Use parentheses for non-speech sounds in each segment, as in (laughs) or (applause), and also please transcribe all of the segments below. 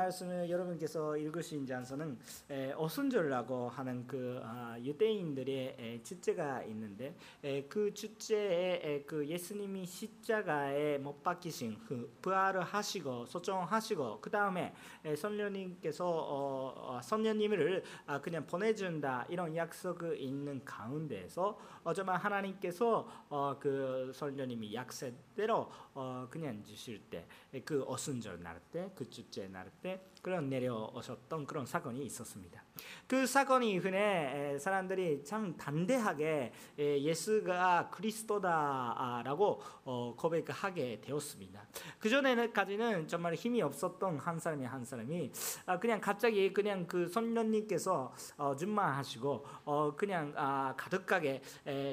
말씀을 여러분께서 읽으신 장서는 에, 어순절이라고 하는 그 아, 유대인들의 에, 주제가 있는데 에, 그 주제에 에, 그 예수님이 십자가에 못 박히신 그 부활을 하시고 소정하시고 그 다음에 선녀님께서 어, 어, 선녀님을 아, 그냥 보내준다 이런 약속이 있는 가운데에서 어쩌면 하나님께서 어, 그 선녀님이 약속대로 어, 그냥 주실 때 그 어순절 날 때 그 주제 날때 Okay 그런 내려오셨던 그런 사건이 있었습니다. 그 사건이 이후에 사람들이 참 단대하게 예수가 그리스도다라고 어, 고백하게 되었습니다. 그 전에까지는 정말 힘이 없었던 한 사람이 한 사람이 아, 그냥 갑자기 그냥 그 선녀님께서 어, 준마하시고 어, 그냥 아, 가득하게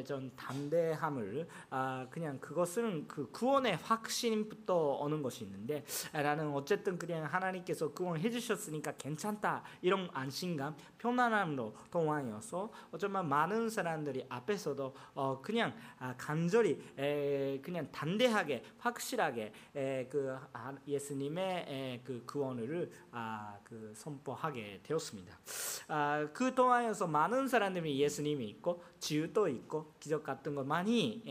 좀 담대함을 아, 그냥 그것은 그 구원의 확신부터 오는 것이 있는데 나는 어쨌든 그냥 하나님께서 구원 해 주셨으니까 괜찮다 이런 안심감 편안함으로 통하여서 어쩌면 많은 사람들이 앞에서도 어, 그냥 간절히 그냥 단대하게 확실하게 그 예수님의 그 구원을 아, 그 선포하게 되었습니다. 아, 그 동안에서 많은 사람들이 예수님이 있고 지유도 있고 기적 같은 거 많이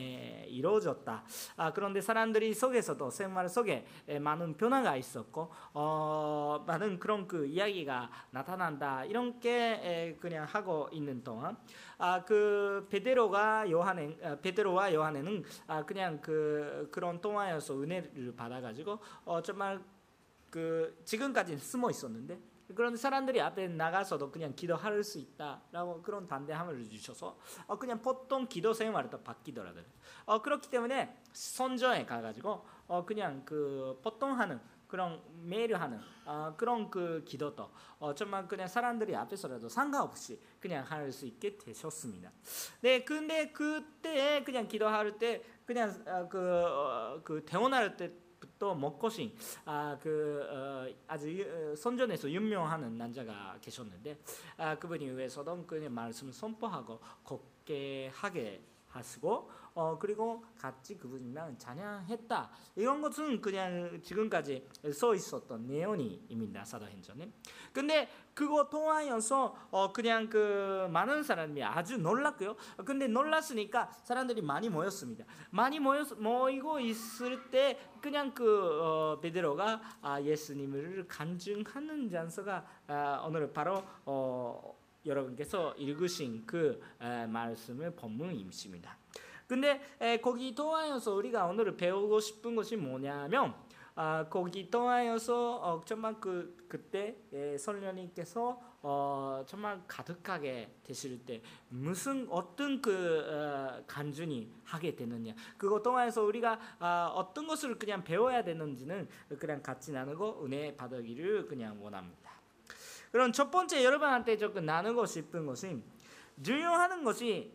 이루어졌다. 아, 그런데 사람들이 속에서도 생활 속에 많은 변화가 있었고 어, 많은 그런 그 이야기가 나타난다 이런 게 그냥 하고 있는 동안 아, 그 베드로가 요한에 아, 베드로와 요한에는 아, 그냥 그 그런 동화여서 은혜를 받아가지고 어, 정말 그 지금까지 숨어 있었는데 그런 사람들이 앞에 나가서도 그냥 기도할 수 있다라고 그런 단대함을 주셔서 어 그냥 보통 기도 생활도 바뀌더라고요. 어 그렇기 때문에 선전에 가가지고 어 그냥 그 보통 하는 그런 매일 하는 어, 그런 그 기도도 어, 정말 그냥 사람들이 앞에서라도 상관없이 그냥 할 수 있게 되셨습니다. 네, 근데 그때 그냥 기도할 때 그냥 어, 그, 어, 그 대원할 때 또 먹고신 아, 그 어, 아주 유, 선전에서 유명하는 남자가 계셨는데 아, 그분이 위해서도 그냥 말씀 선포하고 곱게 하게 하시고 어 그리고 같이 그분이랑 찬양했다. 이런 것은 그냥 지금까지 써 있었던 내용입니다 사도행전에. 근데 그거 통하여서 어 그냥 그 많은 사람이 아주 놀랐고요. 근데 놀랐으니까 사람들이 많이 모였습니다. 많이 모여 모이고 있을 때 그냥 그 어, 베드로가 아, 예수님을 간증하는 장소가 아, 오늘 바로 어, 여러분께서 읽으신 그 말씀의 본문입니다. 근데 거기 통하여서 우리가 오늘 배우고 싶은 것이 뭐냐면 아, 거기 통하여서 어, 정말 그 그때 설녀님께서 어, 정말 가득하게 되실 때 무슨 어떤 그 어, 간증이 하게 되느냐 그거 통해서 우리가 아, 어떤 것을 그냥 배워야 되는지는 그냥 같이 나누고 은혜 받기를 그냥 원합니다. 그럼 첫 번째 여러분한테 조금 나누고 싶은 것이 중요한 것이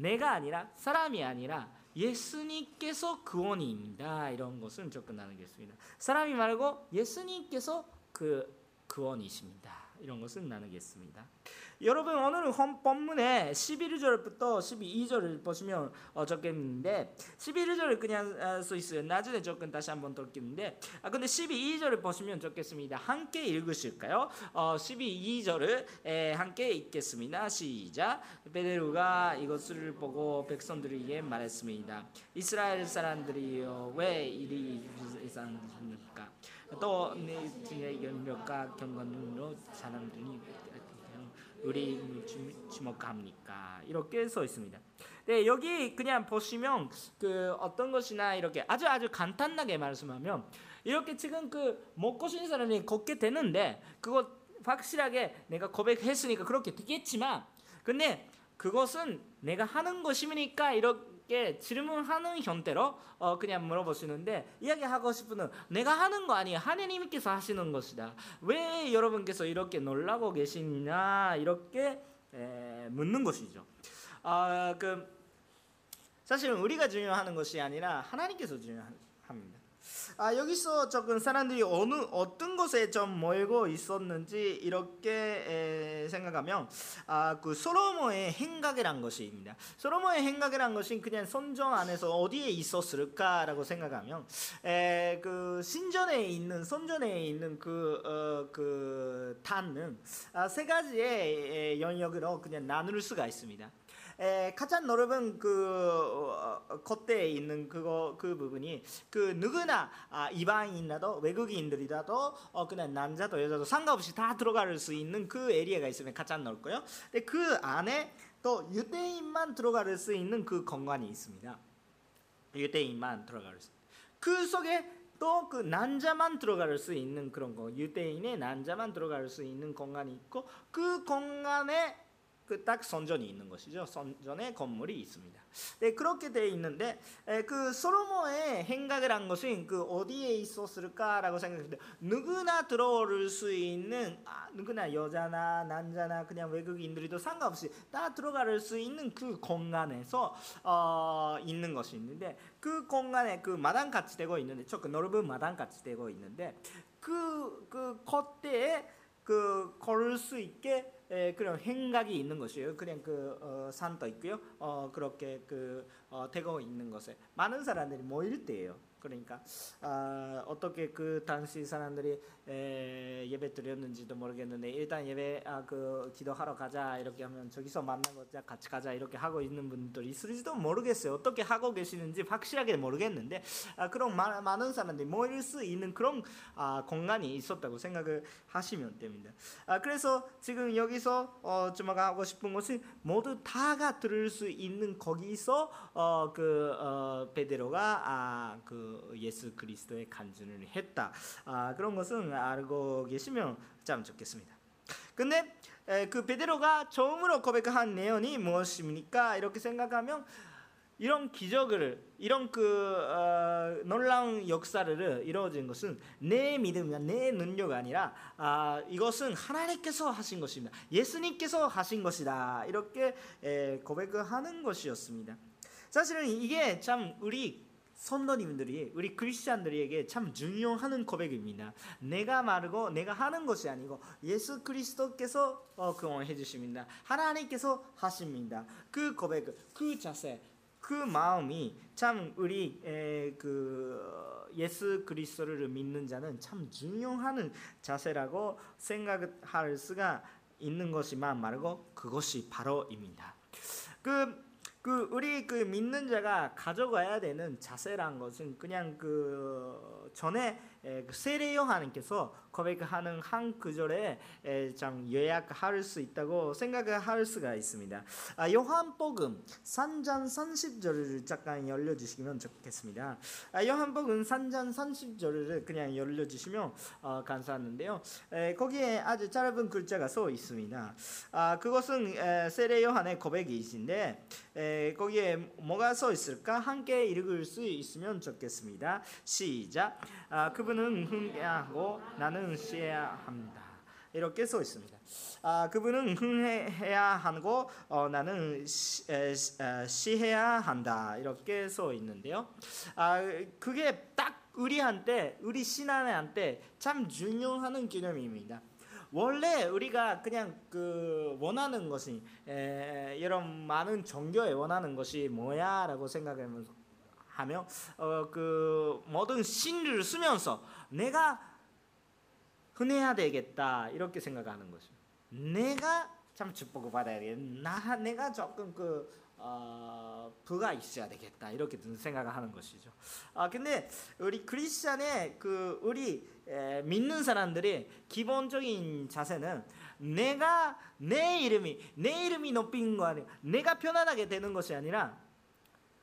내가 아니라 사람이 아니라 예수님께서 구원입니다. 이런 것은 조금 나누겠습니다. 사람이 말고 예수님께서 그 구원이십니다. 이런 것은 나누겠습니다. 여러분 오늘은 본문에 11절부터 12절을 보시면 어, 적겠는데 11절을 그냥 어, 써 있어요. 나중에 조금 다시 한번 읽겠는데 아 근데 12절을 보시면 적겠습니다. 함께 읽으실까요? 어, 12절을 에, 함께 읽겠습니다. 시작. 베드로가 이것을 보고 백성들에게 말했습니다. 이스라엘 사람들이요 왜 이리 이상합니까? 또내 연력과 경건으로 사람들이 우리 주목합니까? 이렇게 써 있습니다. 네, 여기 그냥 보시면 그 어떤 것이나 이렇게 아주 아주 간단하게 말씀하면 이렇게 지금 그 먹고 싶은 사람이 걷게 되는데 그거 확실하게 내가 고백했으니까 그렇게 되겠지만 근데 그것은 내가 하는 것이니까 이렇게 게 질문하는 형태로 어 그냥 물어보시는데 이야기하고 싶은 내가 하는 거 아니에요. 하느님께서 하시는 것이다. 왜 여러분께서 이렇게 놀라고 계시냐 이렇게 에, 묻는 것이죠. 아 그 사실은 우리가 중요한 것이 아니라 하나님께서 중요합니다. 아, 여기서 적은 사람들이 어느 어떤 곳에 좀 모이고 있었는지 이렇게 에, 생각하면 아, 그 솔로몬의 행각이란 것입니다. 솔로몬의 행각이란 것이 그냥 선전 안에서 어디에 있었을까라고 생각하면 에, 그 신전에 있는 선전에 있는 그, 어, 그 단은 아, 세 가지의 영역으로 그냥 나눌 수가 있습니다. 에, 가장 넓은 그 어, 겉에 있는 그거 그 부분이 그 누구나 아, 이방인이라도 외국인들이라도 어, 그냥 남자도 여자도 상관없이 다 들어갈 수 있는 그 에리아가 있으면 가장 넓고요. 근데 그 안에 또 유대인만 들어갈 수 있는 그 공간이 있습니다. 유대인만 들어갈 수. 그 속에 또그 남자만 들어갈 수 있는 그런 거 유대인의 남자만 들어갈 수 있는 공간이 있고 그 공간에 그 딱 선전이 있는 것이죠. 선전의 건물이 있습니다. 네, 그렇게 되어 있는데 에, 그 솔로몬의 행각을 한 것은 그 어디에 있었을까라고 생각했는데 누구나 들어올 수 있는 아, 누구나 여자나 남자나 그냥 외국인들도 상관없이 다 들어갈 수 있는 그 공간에서 어, 있는 것이 있는데 그 공간에 그 마당 같이 되고 있는데 조금 넓은 마당 같이 되고 있는데 그그 그 겉에 그 걸을 수 있게 에, 그런 행각이 있는 것이에요. 그냥 그 어, 산도 있고요. 어, 그렇게 그 어, 되고 있는 것에 많은 사람들이 모일 때예요. 그러니까 아, 어떻게 그 당시 사람들이 에, 예배 드렸는지도 모르겠는데 일단 예배 아, 그 기도하러 가자 이렇게 하면 저기서 만나고 같이 가자 이렇게 하고 있는 분들이 있을지도 모르겠어요. 어떻게 하고 계시는지 확실하게 모르겠는데 아, 그런 마, 많은 사람들이 모일 수 있는 그런 아, 공간이 있었다고 생각을 하시면 됩니다. 아, 그래서 지금 여기서 어, 주목하고 싶은 것은 모두 다가 들을 수 있는 거기서 어, 그 어, 베드로가 아, 그 예수 그리스도의 간증을 했다. 아, 그런 것은 알고 계시면 참 좋겠습니다. 근데 에, 그 베드로가 처음으로 고백한 내용이 무엇입니까? 이렇게 생각하면 이런 기적을 이런 그 어, 놀라운 역사를 이루어진 것은 내 믿음이나 내 능력이 아니라 아, 이것은 하나님께서 하신 것입니다. 예수님께서 하신 것이다. 이렇게 에, 고백하는 것이었습니다. 사실은 이게 참 우리 선도님들이 우리 크리스찬들에게 참 중요한 고백입니다. 내가 말고 내가 하는 것이 아니고 예수 그리스도께서 어, 그해 주십니다. 하나님께서 하십니다. 그 고백, 그 자세, 그 마음이 참 우리 에, 그 예수 그리스도를 믿는 자는 참 중요한 자세라고 생각할 수가 있는 것이만 말고 그것이 바로입니다. 그 그 우리 그 믿는 자가 가져가야 되는 자세란 것은 그냥 그 전에 그 세례 요한님께서 고백하는 한 구절에 참 요약할 수 있다고 생각할 수가 있습니다. 아, 요한복음 3장 30절을 잠깐 열려주시면 좋겠습니다. 아, 요한복음 3장 30절을 그냥 열려주시면 어, 감사하는데요. 에, 거기에 아주 짧은 글자가 써 있습니다. 아, 그것은 에, 세례 요한의 고백이신데 에, 거기에 뭐가 써 있을까? 함께 읽을 수 있으면 좋겠습니다. 시작. 아, 그분은 흥해하고 나는 쉬어야 합니다. 이렇게 써 있습니다. 아, 그분은 흥해야 하고 어, 나는 시, 에, 쉬해야 한다. 이렇게 써 있는데요. 아, 그게 딱 우리 한테 우리 신앙한테 참 중요한 개념입니다. 원래 우리가 그냥 그 원하는 것이 에, 이런 많은 종교에 원하는 것이 뭐야라고 생각하면 하며 어, 그 모든 신을 쓰면서 내가 흔해야 되겠다 이렇게 생각하는 거죠. 내가 참 축복을 받아야 되겠나 내가 조금 그 어, 부가 있어야 되겠다 이렇게 생각을 하는 것이죠. 아 근데 우리 크리스천의 그 우리 에, 믿는 사람들의 기본적인 자세는 내가 내 이름이 내 이름이 높인 거 아니야. 내가 편안하게 되는 것이 아니라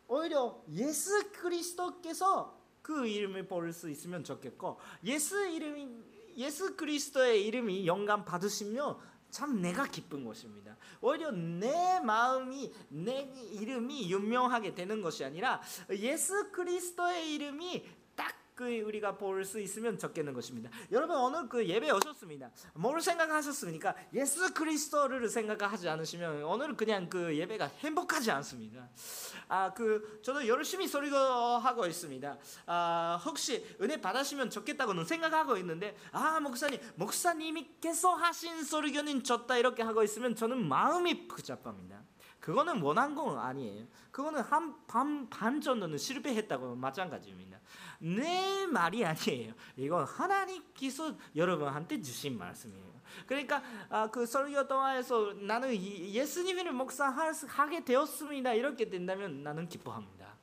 오히려 예수 그리스도께서 그 이름을 볼수 있으면 좋겠고 예수 이름이 예수 그리스도의 이름이 영감 받으시면 참 내가 기쁜 것입니다. 오히려 내 마음이 내 이름이 유명하게 되는 것이 아니라 예수 그리스도의 이름이 딱그 우리가 볼 수 있으면 좋겠는 것입니다. 여러분 오늘 그 예배 오셨습니다. 뭘 생각하셨습니까? 예수 그리스도를 생각하지 않으시면 오늘 그냥 그 예배가 행복하지 않습니다. 아 그 저도 열심히 설교하고 있습니다. 아 혹시 은혜 받으시면 좋겠다고는 생각하고 있는데 아 목사님 목사님이께서 하신 설교는 좋다 이렇게 하고 있으면 저는 마음이 복잡합니다. 그거는 원한 건 아니에요. 그거는 한반 반 정도는 실패했다고 마찬가지입니다. 내 말이 아니에요. 이건 하나님께서 여러분한테 주신 말씀이에요. 그러니까 아, 그 설교 동안에서 나는 예수님을 목사하게 되었습니다. 이렇게 된다면 나는 기뻐합니다.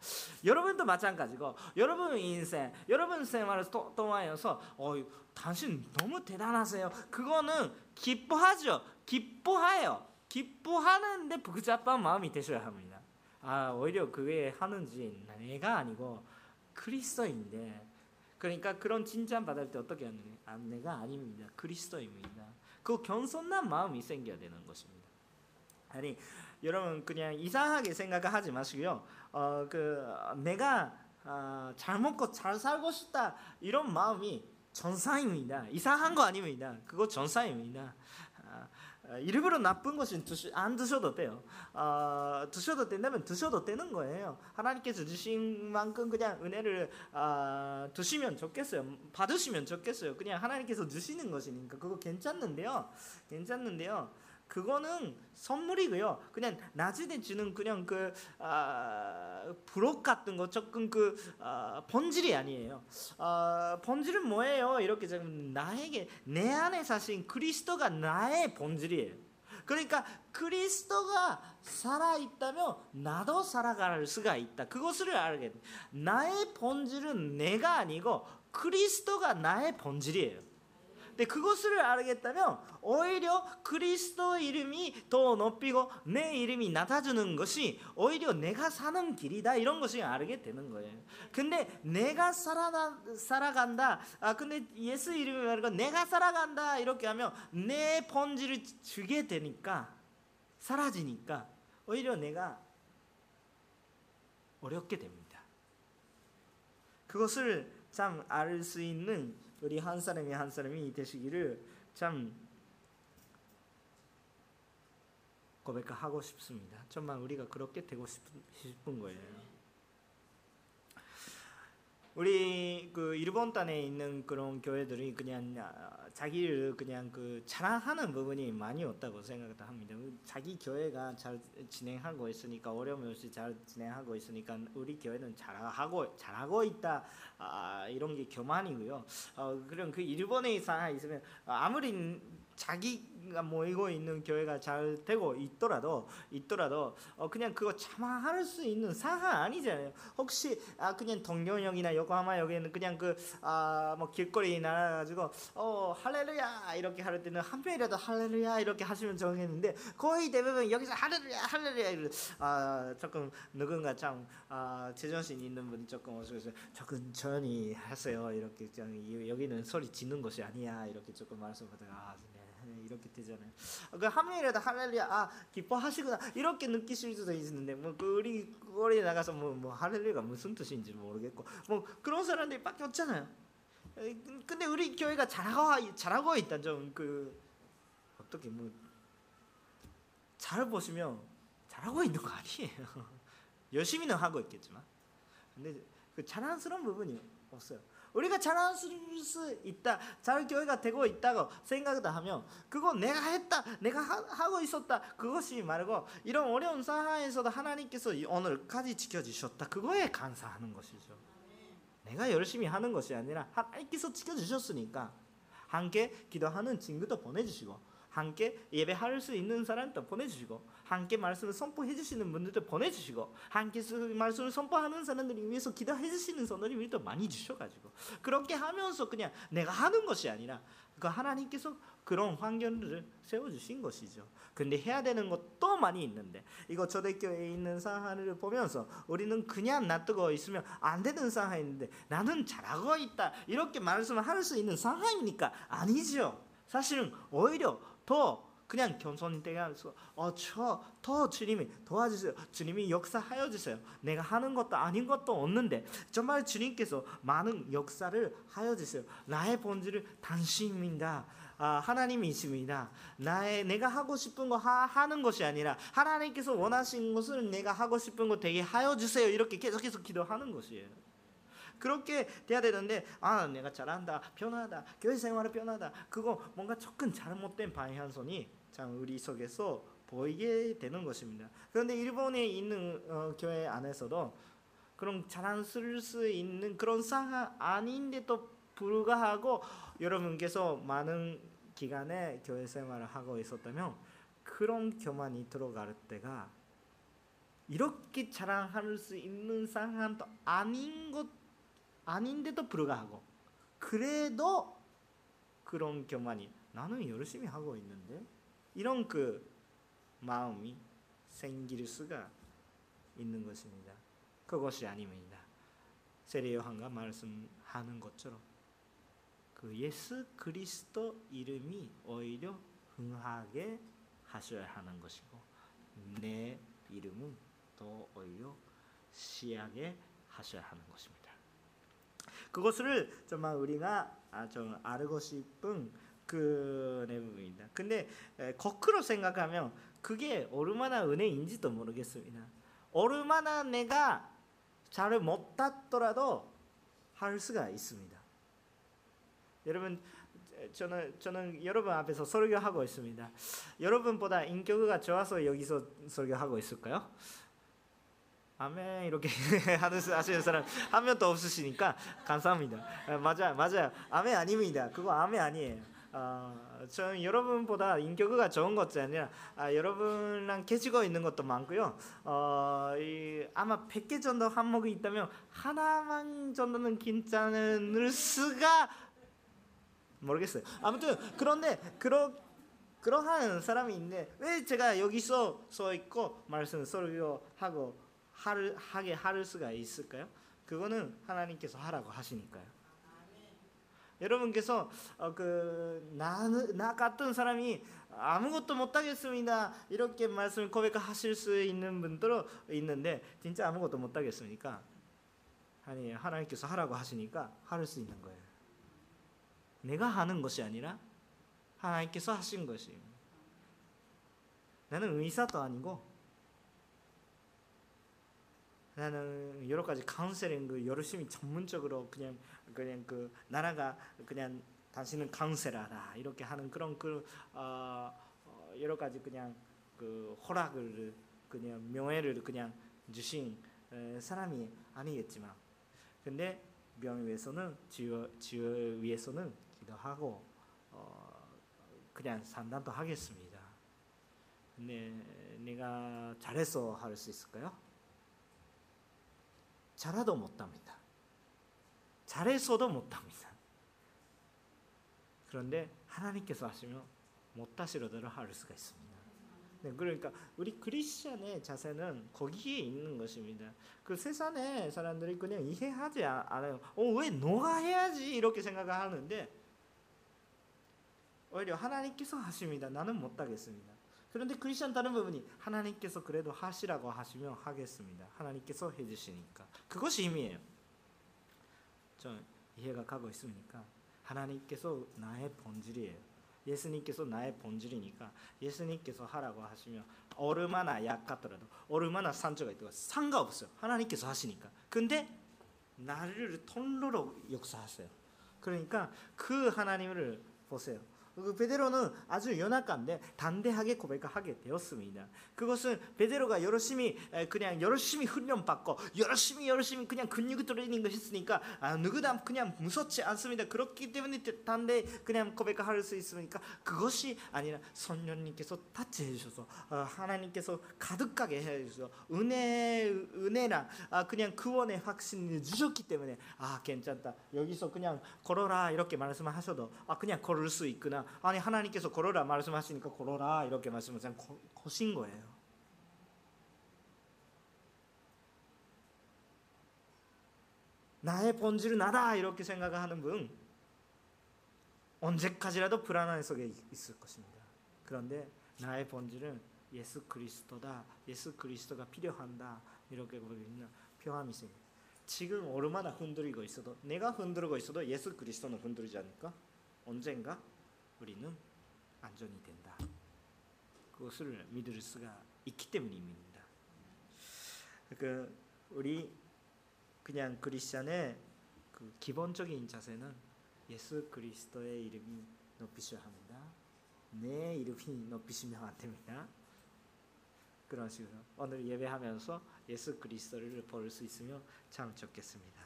여러분도 마찬가지고 여러분 인생, 여러분 생활 동안에서 어, 당신 너무 대단하세요. 그거는 기뻐하죠. 기뻐해요. 기뻐하는데 복잡한 마음이 되셔야 합니다. 아 오히려 그게 하는지 내가 아니고 그리스도인데 그러니까 그런 칭찬 받을 때 어떻게 하느냐? 아, 내가 아닙니다. 그리스도입니다. 그 겸손한 마음이 생겨야 되는 것입니다. 아니 여러분 그냥 이상하게 생각하지 마시고요. 어 그 내가 어, 잘 먹고 잘 살고 싶다 이런 마음이 전사입니다. 이상한 거 아닙니다. 그거 전사입니다. 어, 일부러 나쁜 것은 드시, 안 드셔도 돼요. 어, 드셔도 된다면 드셔도 되는 거예요. 하나님께서 주신 만큼 그냥 은혜를 어, 드시면 좋겠어요. 받으시면 좋겠어요. 그냥 하나님께서 주시는 것이니까 그거 괜찮는데요. 괜찮는데요. 그거는 선물이고요. 그냥 나중에 주는 그냥 그 아, 부록 같은 거 조금 그 아, 본질이 아니에요. 아, 본질은 뭐예요? 이렇게 지금 나에게 내 안에 사신 그리스도가 나의 본질이에요. 그러니까 그리스도가 살아 있다면 나도 살아갈 수가 있다. 그것을 알게 돼. 나의 본질은 내가 아니고 그리스도가 나의 본질이에요. 근데 그것을 알겠다면 오히려 그리스도 이름이 더 높이고 내 이름이 낮아지는 것이 오히려 내가 사는 길이다 이런 것을 알게 되는 거예요. 근데 내가 살아 살아간다. 아 근데 예수 이름이 말고 내가 살아간다 이렇게 하면 내 본질을 주게 되니까 사라지니까 오히려 내가 어렵게 됩니다. 그것을 참 알 수 있는 우리 한 사람이 한 사람이 되시기를 참 고백하고 싶습니다. 정말 우리가 그렇게 되고 싶은 거예요. 우리 그 일본 땅에 있는 그런 교회들이 그냥 아, 자기를 그냥 그 자랑하는 부분이 많이 없다고 생각합니다. 자기 교회가 잘 진행하고 있으니까 어려움 없이 잘 진행하고 있으니까 우리 교회는 잘하고 잘하고 있다 아, 이런 게 교만이고요. 어, 그럼 그 일본에 있으면 아무리 자기 가 모이고 있는 교회가 잘 되고 있더라도 있더라도 어 그냥 그거 참아할 수 있는 상황 아니잖아요. 혹시 아 그냥 동경역이나 요코하마역에는 그냥 그아뭐 길거리 나가지고 어 할렐루야! 이렇게 할 때는 한 명이라도 할렐루야! 이렇게 하시면 좋겠는데 거의 대부분 여기서 할렐루야! 할렐루야! 아 조금 누군가 참 아, 제정신 있는 분이 조금 어서 조금 천히 하세요. 이렇게 여기는 소리 짓는 것이 아니야. 이렇게 조금 말씀하다가 아, 네, 이렇게 되잖아요. 그 하면이라도 할렐루야 아 기뻐하시구나 이렇게 느끼실 수도 있는데 뭐그 우리 거리 나가서 뭐, 뭐 할렐루야가 무슨 뜻인지 모르겠고 뭐 그런 사람들밖에 없잖아요. 근데 우리 교회가 잘하고 잘하고 있다 좀 그 어떻게 뭐 잘 보시면 잘하고 있는 거 아니에요. (laughs) 열심히는 하고 있겠지만 근데 그 자랑스러운 부분이 없어요. 우리가 자랑할 수 있다. 잘 교회가 되고 있다고 생각을 하면 그거 내가 했다. 내가 하, 고 있었다. 그것이 말고 이런 어려운 상황에서도 하나님께서 오늘까지 지켜주셨다. 그거에 감사하는 것이죠. 내가 열심히 하는 것이 아니라 하나님께서 지켜주셨으니까 함께 기도하는 친구도 보내주시고 함께 예배할 수 있는 사람도 보내주시고 함께 말씀을 선포해 주시는 분들도 보내주시고 함께 말씀을 선포하는 사람들을 위해서 기도해 주시는 사람들도 많이 주셔가지고 그렇게 하면서 그냥 내가 하는 것이 아니라 그 하나님께서 그런 환경을 세워주신 것이죠. 근데 해야 되는 것도 많이 있는데 이거 초대교회에 있는 상황을 보면서 우리는 그냥 놔두고 있으면 안 되는 상황인데 나는 잘하고 있다 이렇게 말씀을 할 수 있는 상황이니까 아니죠. 사실은 오히려 더그 그냥 겸손히 대해서 어저더 주님이 도와주세요. 주님이 역사하여 주세요. 내가 하는 것도 아닌 것도 없는데 정말 주님께서 많은 역사를 하여 주세요. 나의 본질을 당신입니다. 아, 하나님이십니다. 나의 내가 하고 싶은 거 하, 는 것이 아니라 하나님께서 원하신 것을 내가 하고 싶은 거 되게 하여 주세요. 이렇게 계속해서 기도하는 것이에요. 그렇게 돼야 되는데 아 내가 잘한다 변하다 교회 생활을 변하다 그거 뭔가 조금 잘못된 방향성이 참 우리 속에서 보이게 되는 것입니다. 그런데 일본에 있는 어, 교회 안에서도 그런 자랑스러울 수 있는 그런 상황 아닌데도 불구하고 여러분께서 많은 기간에 교회 생활을 하고 있었다면 그런 교만이 들어갈 때가 이렇게 자랑할 수 있는 상황도 아닌 것 아닌데도 불구하고 그래도 그런 교만이 나는 열심히 하고 있는데 이런 그 마음이 생길 수가 있는 것입니다. 그것이 아닙니다. 세례 요한가 말씀하는 것처럼 그 예수 그리스도 이름이 오히려 흥하게 하셔야 하는 것이고 내 이름은 더 오히려 시하게 하셔야 하는 것입니다. 그것을 정말 우리가 아, 좀 알고 싶은 그 내용입니다. 근데 거꾸로 생각하면 그게 얼마나 은혜인지도 모르겠습니다. 얼마나 내가 잘 못했더라도 할 수가 있습니다. 여러분 저는 저는 여러분 앞에서 설교하고 있습니다. 여러분보다 인격가 좋아서 여기서 설교하고 있을까요? 아멘 이렇게 (laughs) 하시는 사람 한 명도 없으시니까 감사합니다. 아, 맞아 맞아요. 아멘 아닙니다. 그거 아멘 아니에요. 어, 저는 여러분보다 인격가 좋은 것이 아니라 아, 여러분랑 계시고 있는 것도 많고요. 어, 이, 아마 100개 정도 항목이 있다면 하나만 정도는 괜찮을 수가 모르겠어요. 아무튼 그런데 그러 그러한 사람이 있는데 왜 제가 여기서 서 있고 말씀 설교하고 하를, 하게 할 수가 있을까요? 그거는 하나님께서 하라고 하시니까요. 여러분께서 어, 그나 나 같은 사람이 아무것도 못하겠습니다 이렇게 말씀 고백하실 수 있는 분들도 있는데 진짜 아무것도 못하겠습니까? 아니 하나님께서 하라고 하시니까 할 수 있는 거예요. 내가 하는 것이 아니라 하나님께서 하신 것이. 나는 의사도 아니고 나는 여러 가지 카운셀링 그 열심히 전문적으로 그냥 그냥 그 나라가 그냥 당신은 카운셀러라 이렇게 하는 그런 그 어, 어, 여러 가지 그냥 그 허락을 그냥 명예를 그냥 주신 사람이 아니겠지만 근데 병 위해서는 지어 지어 위해서는 기도하고 어, 그냥 상담도 하겠습니다. 근데 내가 잘해서 할 수 있을까요? 잘해도 못합니다. 잘해서도 못합니다. 그런데 하나님께서 하시면 못하시려도 할 수가 있습니다. 네, 그러니까 우리 크리스천의 자세는 거기에 있는 것입니다. 그 세상의 사람들이 그냥 이해하지 않아요. 어, 왜 너가 해야지 이렇게 생각하는데 오히려 하나님께서 하십니다. 나는 못하겠습니다. 그런데 크리스천 다른 부분이 하나님께서 그래도 하시라고 하시면 하겠습니다. 하나님께서 해주시니까 그것이 힘이에요. 저 이해가 가고 있습니까? 하나님께서 나의 본질이에요. 예수님께서 나의 본질이니까 예수님께서 하라고 하시면 얼마나 약하더라도 얼마나 산조가 있더라도 상관없어요. 하나님께서 하시니까. 근데 나를 통로로 역사하세요. 그러니까 그 하나님을 보세요. 그 베드로는 아주 연약한데 단대하게 고백하게 되었습니다. 그것은 베드로가 열심히 그냥 열심히 훈련 받고 열심히 열심히 그냥 근육 트레이닝을 했으니까 아, 누구나 그냥 무섭지 않습니다. 그렇기 때문에 단대 그냥 고백할 수 있으니까 그것이 아니라 성령님께서 타치해 주셔서 어, 하나님께서 가득하게 해 주셔서 은혜 은혜랑 아, 그냥 구원의 확신을 주셨기 때문에 아 괜찮다 여기서 그냥 걸어라 이렇게 말씀하셔도 아 그냥 걸을 수 있구나 아니 하나님께서 걸어라 말씀하시니까 걸어라 이렇게 말씀하시면 거신 거예요. 나의 본질은 나다 이렇게 생각하는 분 언제까지라도 불안한 속에 있을 것입니다. 그런데 나의 본질은 예수 그리스도다. 예수 그리스도가 필요한다. 이렇게 보면 평안이 생겨. 지금 얼마나 흔들리고 있어도 내가 흔들고 있어도 예수 그리스도는 흔들리지 않을까? 언젠가 우리는 안전이 된다. 그것을 믿을 수가 있기 때문입니다. 그 우리 그냥 크리스천의 그 기본적인 자세는 예수 그리스도의 이름이 높이셔야 합니다. 내 이름이 높이시면 안 됩니다. 그런 식으로 오늘 예배하면서 예수 그리스도를 볼 수 있으면 참 좋겠습니다.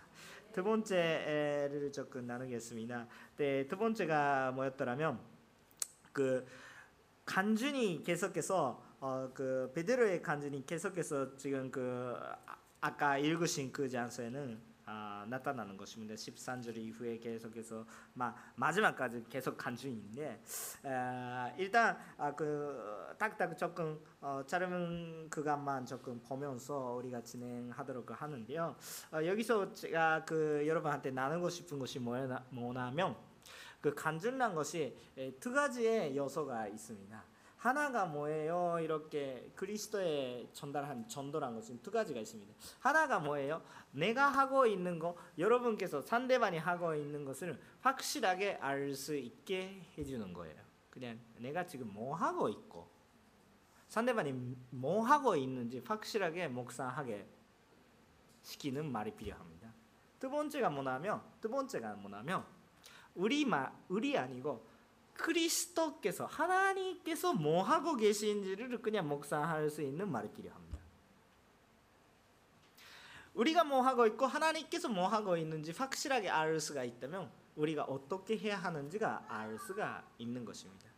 두 번째를 조금 나누겠습니다. 네, 두 번째가 뭐였더라면 그 간준이 계속해서 어, 그 베드로의 간준이 계속해서 지금 그 아까 읽으신 그 장소에는 아, 나타나는 것입니다. 13절 이후에 계속해서 마, 마지막까지 계속 간주인데 에, 일단 아, 그 딱딱 조금 어, 짧은 그간만 조금 보면서 우리가 진행하도록 하는데요. 어, 여기서 제가 그 여러분한테 나누고 싶은 것이 뭐냐, 뭐냐면 그 간주란 것이 두 가지의 요소가 있습니다. 하나가 뭐예요? 이렇게 그리스도에 전달한 전도란 것은 두 가지가 있습니다. 하나가 뭐예요? 내가 하고 있는 거 여러분께서 상대방이 하고 있는 것을 확실하게 알 수 있게 해주는 거예요. 그냥 내가 지금 뭐 하고 있고 상대방이 뭐 하고 있는지 확실하게 묵상하게 시키는 말이 필요합니다. 두 번째가 뭐냐면 두 번째가 뭐냐면 우리 말 우리 아니고 그리스도께서 하나님께서 뭐 하고 계신지를 그냥 묵상할 수 있는 말이 필요합니다. 우리가 뭐 하고 있고 하나님께서 뭐 하고 있는지 확실하게 알 수가 있다면 우리가 어떻게 해야 하는지가 알 수가 있는 것입니다.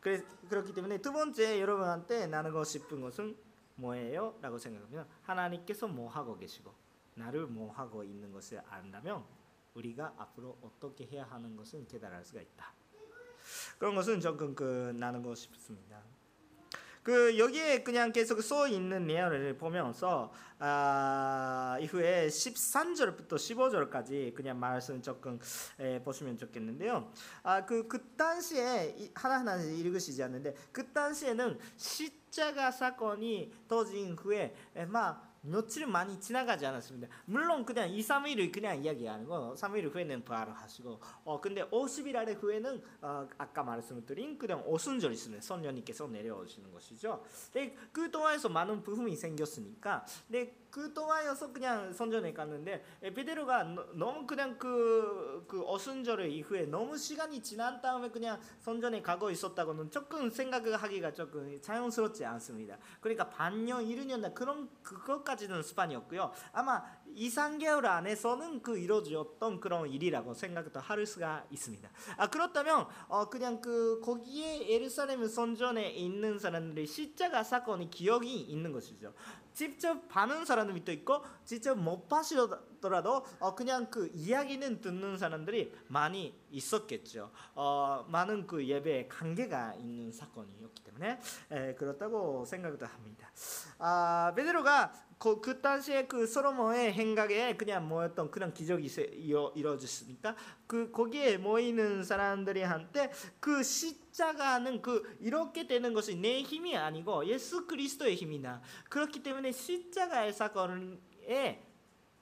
그렇기 때문에 두 번째 여러분한테 나누고 싶은 것은 뭐예요? 라고 생각하면 하나님께서 뭐 하고 계시고 나를 뭐 하고 있는 것을 안다면 우리가 앞으로 어떻게 해야 하는 것은 깨달을 수가 있다. 그런 것은 조금 그 나누고 싶습니다. 그 여기에 그냥 계속 써 있는 내용을 보면서 아, 이후에 13절부터 15절까지 그냥 말씀 조금 에, 보시면 좋겠는데요. 아, 그, 그 당시에 하나하나 읽으시지 않는데 그 당시에는 십자가 사건이 터진 후에 에, 막 며칠 많이 지나가지 않았습니다. 물론 그냥 2, 3일 그냥 이야기 아니고 3일 후에는 부활을 하시고 어 근데 50일 아래 후에는 어, 아까 말씀드린 그냥 오순절 있으면 선녀님께서 내려오시는 것이죠. 네, 그 동안에서 많은 부흥이 생겼으니까 네, 그 동안에서 그냥 선전에 갔는데 베드로가 너무 그냥 그, 그 어순절 이후에 너무 시간이 지난 다음에 그냥 선전에 가고 있었다고는 조금 생각하기가 조금 자연스럽지 않습니다. 그러니까 반년, 1년 그런 그것까지 까지는 스판이었고요. 아마 2, 3개월 안에서는 그 이루어졌던 그런 일이라고 생각도 할 수가 있습니다. 아 그렇다면 어 그냥 그 거기에 예루살렘 선전에 있는 사람들이 십자가 사건이 기억이 있는 것이죠. 직접 봐는 사람도 있고 직접 못 봐시더라도 어 그냥 그 이야기는 듣는 사람들이 많이 있었겠죠. 어 많은 그 예배에 관계가 있는 사건이었기 때문에 에, 그렇다고 생각도 합니다. 아 베드로가 그, 그 당시에 그 솔로몬의 행각에 그냥 뭐였던 그런 기적이 이루어졌으니까 그 거기에 모이는 사람들이 한테 그 십자가는 그 이렇게 되는 것이 내 힘이 아니고 예수 그리스도의 힘이다. 그렇기 때문에 십자가의 사건에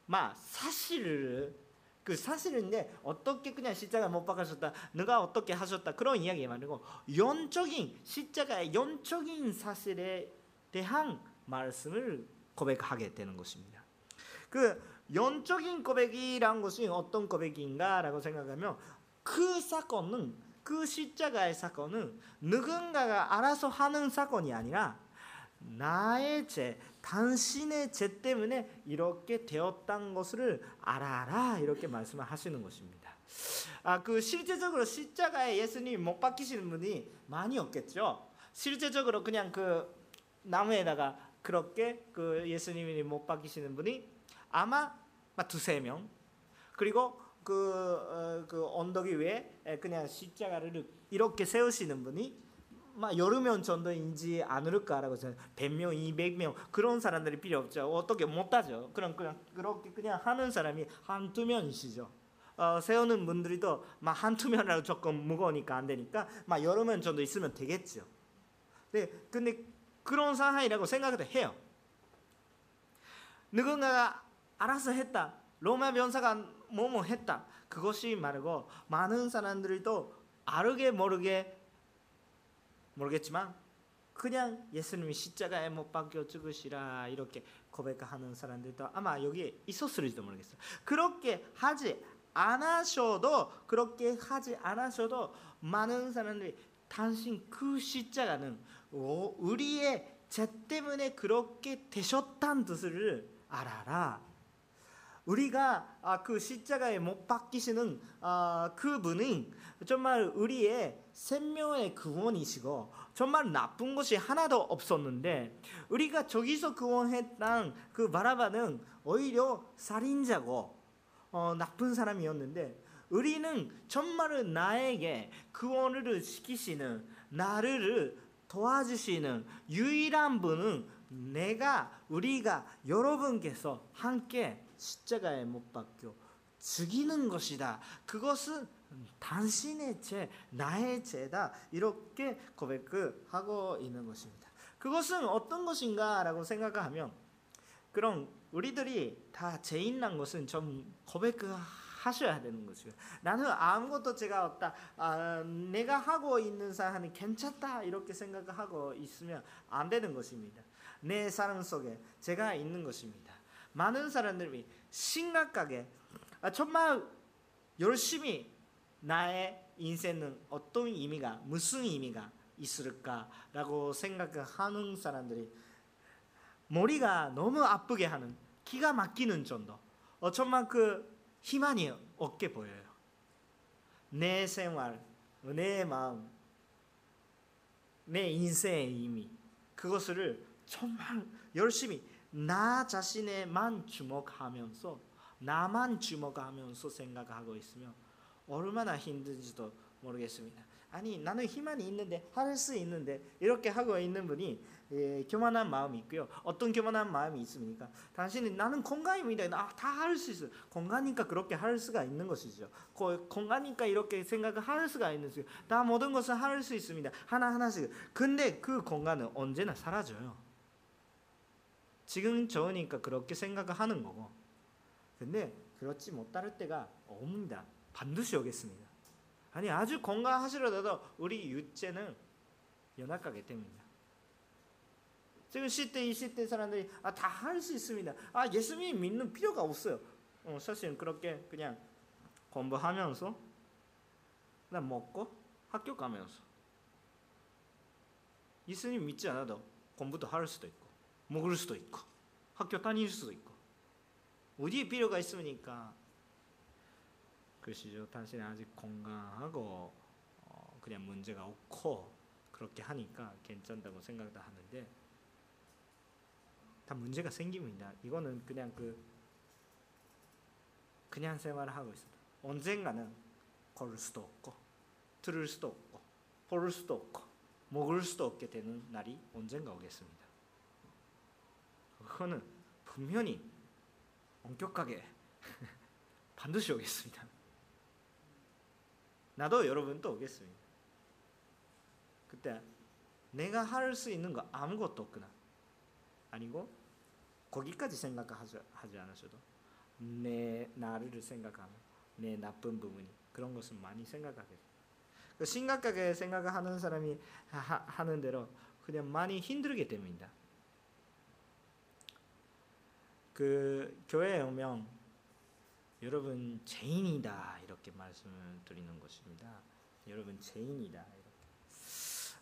막 사실을 그 사실인데 어떻게 그냥 십자가 못 박으셨다 누가 어떻게 하셨다 그런 이야기 말고 영적인 십자가의 영적인 사실에 대한 말씀을 고백하게 되는 것입니다. 그 영적인 고백이란 것이 어떤 고백인가라고 생각하면 그 사건은 그 십자가의 사건은 누군가가 알아서 하는 사건이 아니라 나의 죄, 당신의 죄 때문에 이렇게 되었던 것을 알아라 이렇게 말씀을 하시는 것입니다. 아, 그 실제적으로 십자가에 예수님 못 박히시는 분이 많이 없겠죠. 실제적으로 그냥 그 나무에다가 그렇게 그 예수님이 못 박히시는 분이 아마 두세 명 그리고 그, 어, 그 언덕 위에 그냥 십자가를 이렇게 세우시는 분이 막 여러 명 정도인지 않을까라고 저는 100명, 200명 그런 사람들이 필요 없죠. 어떻게 못 하죠. 그럼 그냥 그렇게 그냥 하는 사람이 한두 명이시죠. 어, 세우는 분들이도 막 한두 명이라고 조금 무거우니까 안 되니까 막 여러 명 정도 있으면 되겠죠. 네, 근데 그런 상황이라고 생각도 해요. 누군가가 알아서 했다. 로마 변사가 뭐뭐 했다. 그것이 말고 많은 사람들도 알게 모르게 모르겠지만 그냥 예수님이 십자가에 못 박혀 죽으시라 이렇게 고백하는 사람들도 아마 여기에 있었을지도 모르겠어요. 그렇게 하지 않으셔도 그렇게 하지 않으셔도 많은 사람들이 당신 그 십자가는 우리의 죄 때문에 그렇게 되셨다는 뜻을 알아라. 우리가 아, 그 십자가에 못 박히시는 아, 그분은 정말 우리의 생명의 구원이시고 정말 나쁜 것이 하나도 없었는데 우리가 저기서 구원했던 그 바라바는 오히려 살인자고 어, 나쁜 사람이었는데 우리는 정말 나에게 구원을 시키시는 나를 도와주시는 유일한 분은 내가 우리가 여러분께서 함께 십자가에 못 박혀 죽이는 것이다. 그것은 당신의 죄, 나의 죄다. 이렇게 고백하고 있는 것입니다. 그것은 어떤 것인가라고 생각하면 그럼 우리들이 다 죄인 난 것은 좀 고백하 셔야 되는 것이요. 나는 아무것도 죄가 없다. 아, 내가 하고 있는 사람은 괜찮다 이렇게 생각하고 있으면 안 되는 것입니다. 내 삶 속에 제가 있는 것입니다. 많은 사람들이 심각하게 아, 정말 열심히 나의 인생은 어떤 의미가 무슨 의미가 있을까라고 생각하는 사람들이 머리가 너무 아프게 하는 기가 막히는 정도 어, 그 희망이 없게 보여요. 내 생활, 내 마음, 내 인생의 의미 그것을 정말 열심히 나 자신에만 주목하면서 나만 주목하면서 생각하고 있으면 얼마나 힘든지도 모르겠습니다. 아니 나는 희망이 있는데 할 수 있는데 이렇게 하고 있는 분이 예, 교만한 마음이 있고요. 어떤 교만한 마음이 있습니까? 당신은 나는 건강입니다. 아, 다할 수 있어요. 건강이니까 그렇게 할 수가 있는 것이죠. 건강이니까 이렇게 생각을 할 수가 있는 것이죠. 다 모든 것을 할 수 있습니다. 하나 하나씩. 근데 그 건강은 언제나 사라져요. 지금 좋으니까 그렇게 생각을 하는 거고. 근데 그렇지 못할 때가 옵니다. 반드시 오겠습니다. 아니 아주 건강하시더라도 우리 육체는 연약하기 때문입니다. 지금 10대, 20대 사람들이 아, 다 할 수 있습니다. 아, 예수님 믿는 필요가 없어요. 어, 사실은 그렇게 그냥 공부하면서 그냥 먹고 학교 가면서 예수님 믿지 않아도 공부도 할 수도 있고 먹을 수도 있고 학교 다닐 수도 있고 어디에 필요가 있습니까? 그것이죠. 당신이 아직 건강하고 어, 그냥 문제가 없고 그렇게 하니까 괜찮다고 생각도 하는데 다 문제가 생깁니다. 이거는 그냥 그 그냥 생활을 하고 있습니다. 언젠가는 걸을 수도 없고 들을 수도 없고 볼 수도 없고 먹을 수도 없게 되는 날이 언젠가 오겠습니다. 그거는 분명히 엄격하게 (laughs) 반드시 오겠습니다. 나도 여러분도 오겠습니다. 그때 내가 할 수 있는 거 아무것도 없구나. 아니고 거기까지 생각하지 하지 않으셔도 내 나를 생각하면 내 나쁜 부분이 그런 것은 많이 생각하게 그 심각하게 생각하는 사람이 하, 는 대로 그냥 많이 힘들게 됩니다. 그 교회에 오면 여러분 죄인이다 이렇게 말씀을 드리는 것입니다. 여러분 죄인이다 이렇게.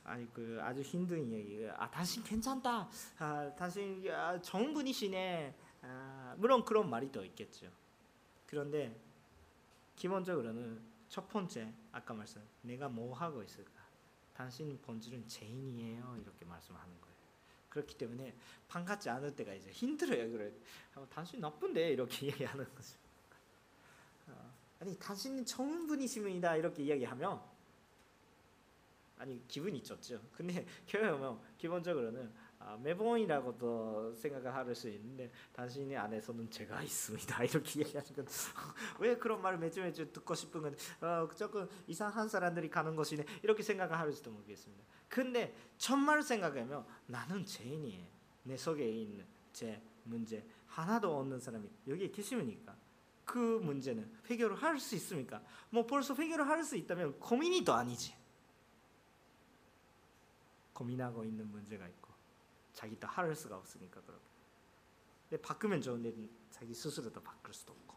아니 그 아주 힘든 얘기. 아 당신 괜찮다. 아 당신 야, 좋은 분이시네. 아, 물론 그런 말이 더 있겠죠. 그런데 기본적으로는 첫 번째 아까 말씀 내가 뭐 하고 있을까? 당신 본질은 죄인이에요 이렇게 말씀하는 거예요. 그렇기 때문에 반갑지 않을 때가 이제 힘들어요. 그래. 당신 나쁜데 이렇게 (laughs) 얘기하는 거죠. 아니 당신은 좋은 분이십니다 이렇게 이야기하면 아니 기분이 좋죠. 근데 (laughs) 교회 오면 기본적으로는 아, 매번이라고도 생각을 할 수 있는데 당신의 안에서는 제가 있습니다 (laughs) 이렇게 얘기하는 건 (laughs) 왜 그런 말을 매주 매주 듣고 싶은 건 어, 조금 이상한 사람들이 가는 것이네 이렇게 생각을 할지도 모르겠습니다. 근데 정말 생각하면 나는 죄인이에요. 내 속에 있는 제 문제 하나도 없는 사람이 여기에 계시니까 그 문제는 해결을 할수 있습니까? 뭐 벌써 해결을 할수 있다면 고민이도 아니지. 고민하고 있는 문제가 있고 자기도 할 수가 없으니까 그렇게. 근데 바꾸면 좋은데 자기 스스로도 바꿀 수도 없고.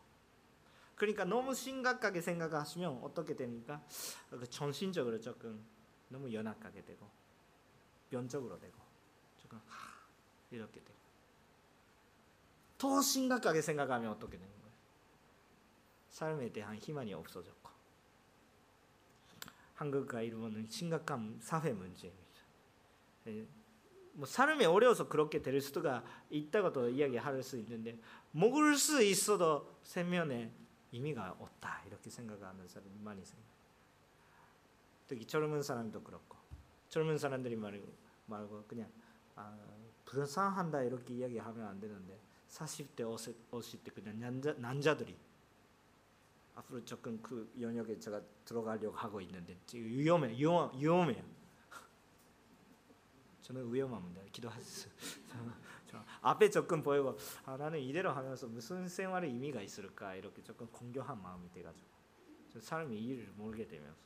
그러니까 너무 심각하게 생각하시면 어떻게 됩니까? 그 정신적으로 조금 너무 연약하게 되고 면적으로 되고 조금 하, 이렇게 되고 더 심각하게 생각하면 어떻게 거예요? 삶에 대한 희망이 없어졌고 한국과 일본은 심각한 사회 문제입니다. 예, 뭐 사람이 어려워서 그렇게 될 수가 있다고도 이야기할 수 있는데 먹을 수 있어도 생명에 의미가 없다 이렇게 생각하는 사람이 많이 있습니다. 특히 젊은 사람도 그렇고 젊은 사람들이 말고 말고 그냥 아, 불쌍한다 이렇게 이야기하면 안 되는데 40대 50대 그냥 남자, 남자들이 앞으로 조금 그 영역에 제가 들어가려고 하고 있는데 위험해 위험 위험해요. (laughs) 저는 위험합니다. 기도하세요. (laughs) 앞에 조금 보이고 아, 나는 이대로 하면서 무슨 생활의 의미가 있을까 이렇게 조금 공교한 마음이 돼가지고 사람이 이유를 모르게 되면서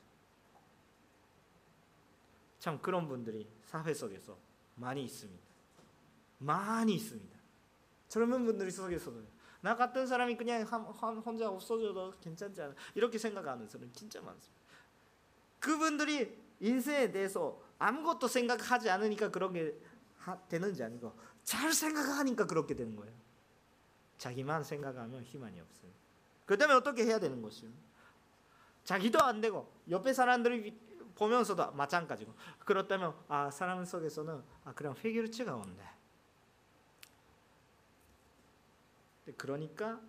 참 그런 분들이 사회 속에서 많이 있습니다. 많이 있습니다. 젊은 분들이 속에서도 나 같은 사람이 그냥 혼자 없어져도 괜찮지 않아 이렇게 생각하는 사람 진짜 많습니다. 그분들이 인생에 대해서 아무것도 생각하지 않으니까 그렇게 되는지 아니고 잘 생각하니까 그렇게 되는 거예요. 자기만 생각하면 희망이 없어요. 그다음에 어떻게 해야 되는 것이요? 자기도 안 되고 옆에 사람들이 보면서도 마찬가지고 그렇다면 아 사람 속에서는 아 그냥 회개를치가 없네. 그러니까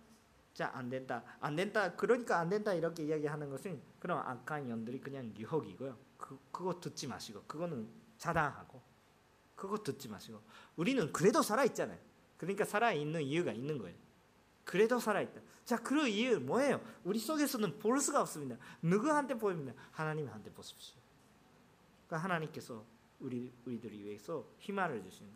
자안 된다 안 된다 그러니까 안 된다 이렇게 이야기하는 것은 그런 악한 연들이 그냥 유혹이고요. 그 그거 듣지 마시고 그거는 자당하고 그거 듣지 마시고 우리는 그래도 살아 있잖아요. 그러니까 살아 있는 이유가 있는 거예요. 그래도 살아 있다. 자, 그 이유 뭐예요? 우리 속에서는 볼 수가 없습니다. 누구한테 보입니다. 하나님한테 보십시오. 그러니까 하나님께서 우리 우리들을 위해서 희망을 주시는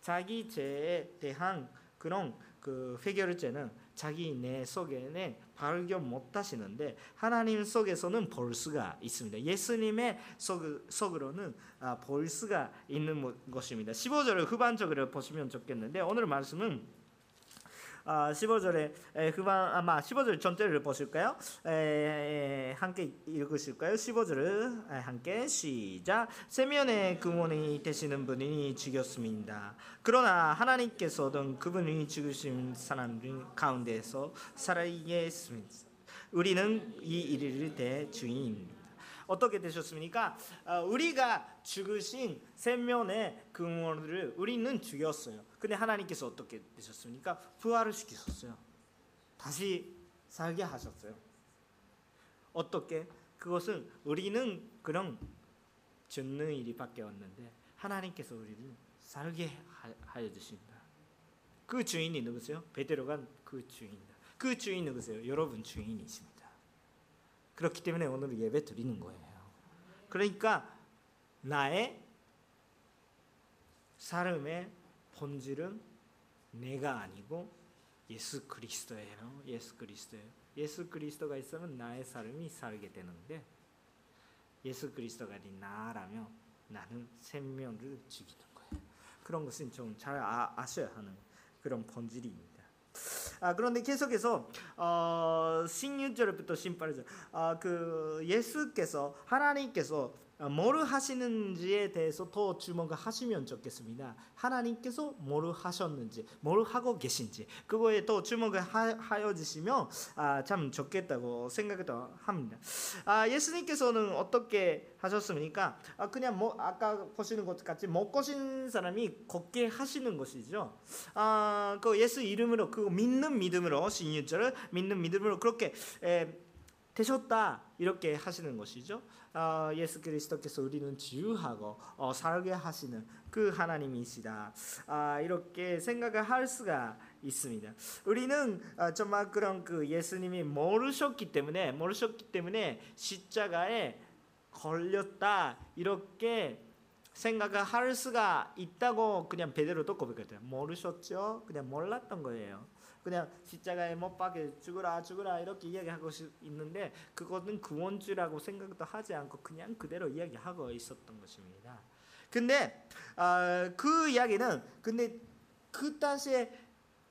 자기 죄에 대한 그런 그 해결제는 자기 내 속에는 발견 못 하시는데 하나님 속에서는 볼 수가 있습니다. 예수님의 속, 속으로는 아, 볼 수가 있는 것입니다. 15절을 후반적으로 보시면 좋겠는데 오늘 말씀은 아, 15절에 후반 아마 15절 전체를 보실까요? 에, 함께 읽으실까요? 15절을 함께 시작. 세면의 근원이 되시는 분이 죽였습니다. 그러나 하나님께서는 그분이 죽으신 사람 가운데서 살아있게 했습니다. 우리는 이 일을 대 주인입니다. 어떻게 되셨습니까? 어, 우리가 죽으신 생명의 근원을 우리는 죽였어요. 근데 하나님께서 어떻게 되셨습니까? 부활을 시키셨어요. 다시 살게 하셨어요. 어떻게? 그것은 우리는 그런 죽는 일이밖에 없는데 하나님께서 우리를 살게 하여 주신다. 그 주인이 누구세요? 베드로가 그 주인이다. 그 주인 누구세요? 여러분 주인이십니다. 그렇기 때문에 오늘 예배 드리는 거예요. 그러니까 나의 삶의 본질은 내가 아니고 예수 그리스도예요. 예수 그리스도예요. 예수 그리스도가 있으면 나의 삶이 살게 되는데 예수 그리스도가 아닌 나라면 나는 생명을 죽이는 거예요. 그런 것은 좀 잘 아, 아셔야 하는 그런 본질입니다. 아, 그런데 계속해서 어, 16절부터 18절. 아, 그 예수께서 하나님께서 뭐를 하시는지에 대해서 더 주목하시면 좋겠습니다. 하나님께서 뭐를 하셨는지, 뭐를 하고 계신지 그거에 더 주목을 하여 주시면 아, 참 좋겠다고 생각도 합니다. 아, 예수님께서는 어떻게 하셨습니까? 아, 그냥 뭐 아까 보시는 것 같이 먹고 신 사람이 걷게 하시는 것이죠. 아, 그 예수 이름으로 그 믿는 믿음으로 신유절을 믿는 믿음으로 그렇게 에, 되셨다 이렇게 하시는 것이죠. 어, 예수 그리스도께서 우리는 지유하고 어, 살게 하시는 그 하나님이시다. 아, 이렇게 생각을 할 수가 있습니다. 우리는 어, 정말 그런 그 예수님이 모르셨기 때문에 모르셨기 때문에 십자가에 걸렸다 이렇게 생각을 할 수가 있다고 그냥 베드로도 고백했대요. 모르셨죠? 그냥 몰랐던 거예요. 그냥 십자가에 못 박혀 죽으라 죽으라 이렇게 이야기하고 있는데 그거는 구원주라고 생각도 하지 않고 그냥 그대로 이야기하고 있었던 것입니다. 근데 어, 그 이야기는 근데 그 당시에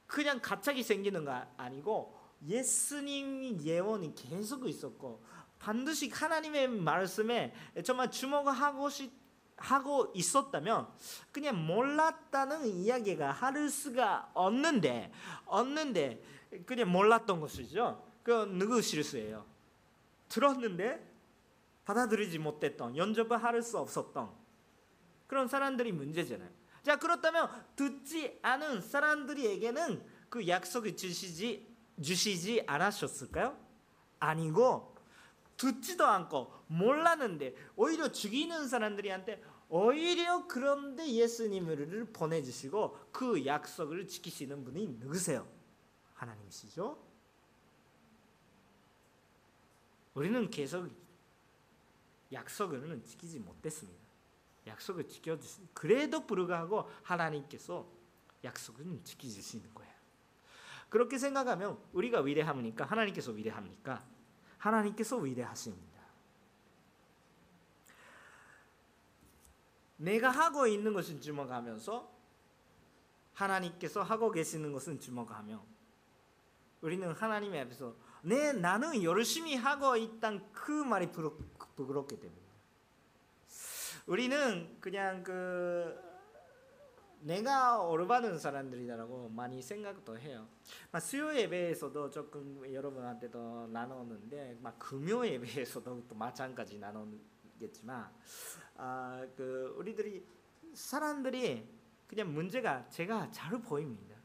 그냥 갑자기 생기는 거 아니고 예수님 예언이 계속 있었고 반드시 하나님의 말씀에 정말 주목하고 싶 하고 있었다면 그냥 몰랐다는 이야기가 할 수가 없는데 없는데 그냥 몰랐던 것이죠. 그 누구 실수예요? 들었는데 받아들이지 못했던 연접을 할 수 없었던 그런 사람들이 문제잖아요. 자 그렇다면 듣지 않은 사람들에게는 그 약속을 주시지 주시지 않으셨을까요? 아니고 듣지도 않고 몰랐는데 오히려 죽이는 사람들이한테 오히려 그런데 예수님을 보내주시고 그 약속을 지키시는 분이 누구세요? 하나님이시죠. 우리는 계속 약속을 지키지 못했습니다. 약속을 지켜주신 그래도 불구하고 하나님께서 약속을 지켜주시는 거예요. 그렇게 생각하면 우리가 위대합니까? 하나님께서 위대합니까? 하나님께서 위대하십니다. 내가 하고 있는 것은 주목하면서 하나님께서 하고 계시는 것은 주목하며 우리는 하나님 앞에서 내 나는 열심히 하고 있단 그 말이 부끄럽게 됩니다. 우리는 그냥 그 내가 올바른 사람들이다라고 많이 생각도 해요. 막 수요 예배에서도 조금 여러분한테도 나눴는데, 막 금요 예배에서도 또 마찬가지 나눴겠지만, 아, 그 우리들이 사람들이 그냥 문제가 제가 잘 보입니다.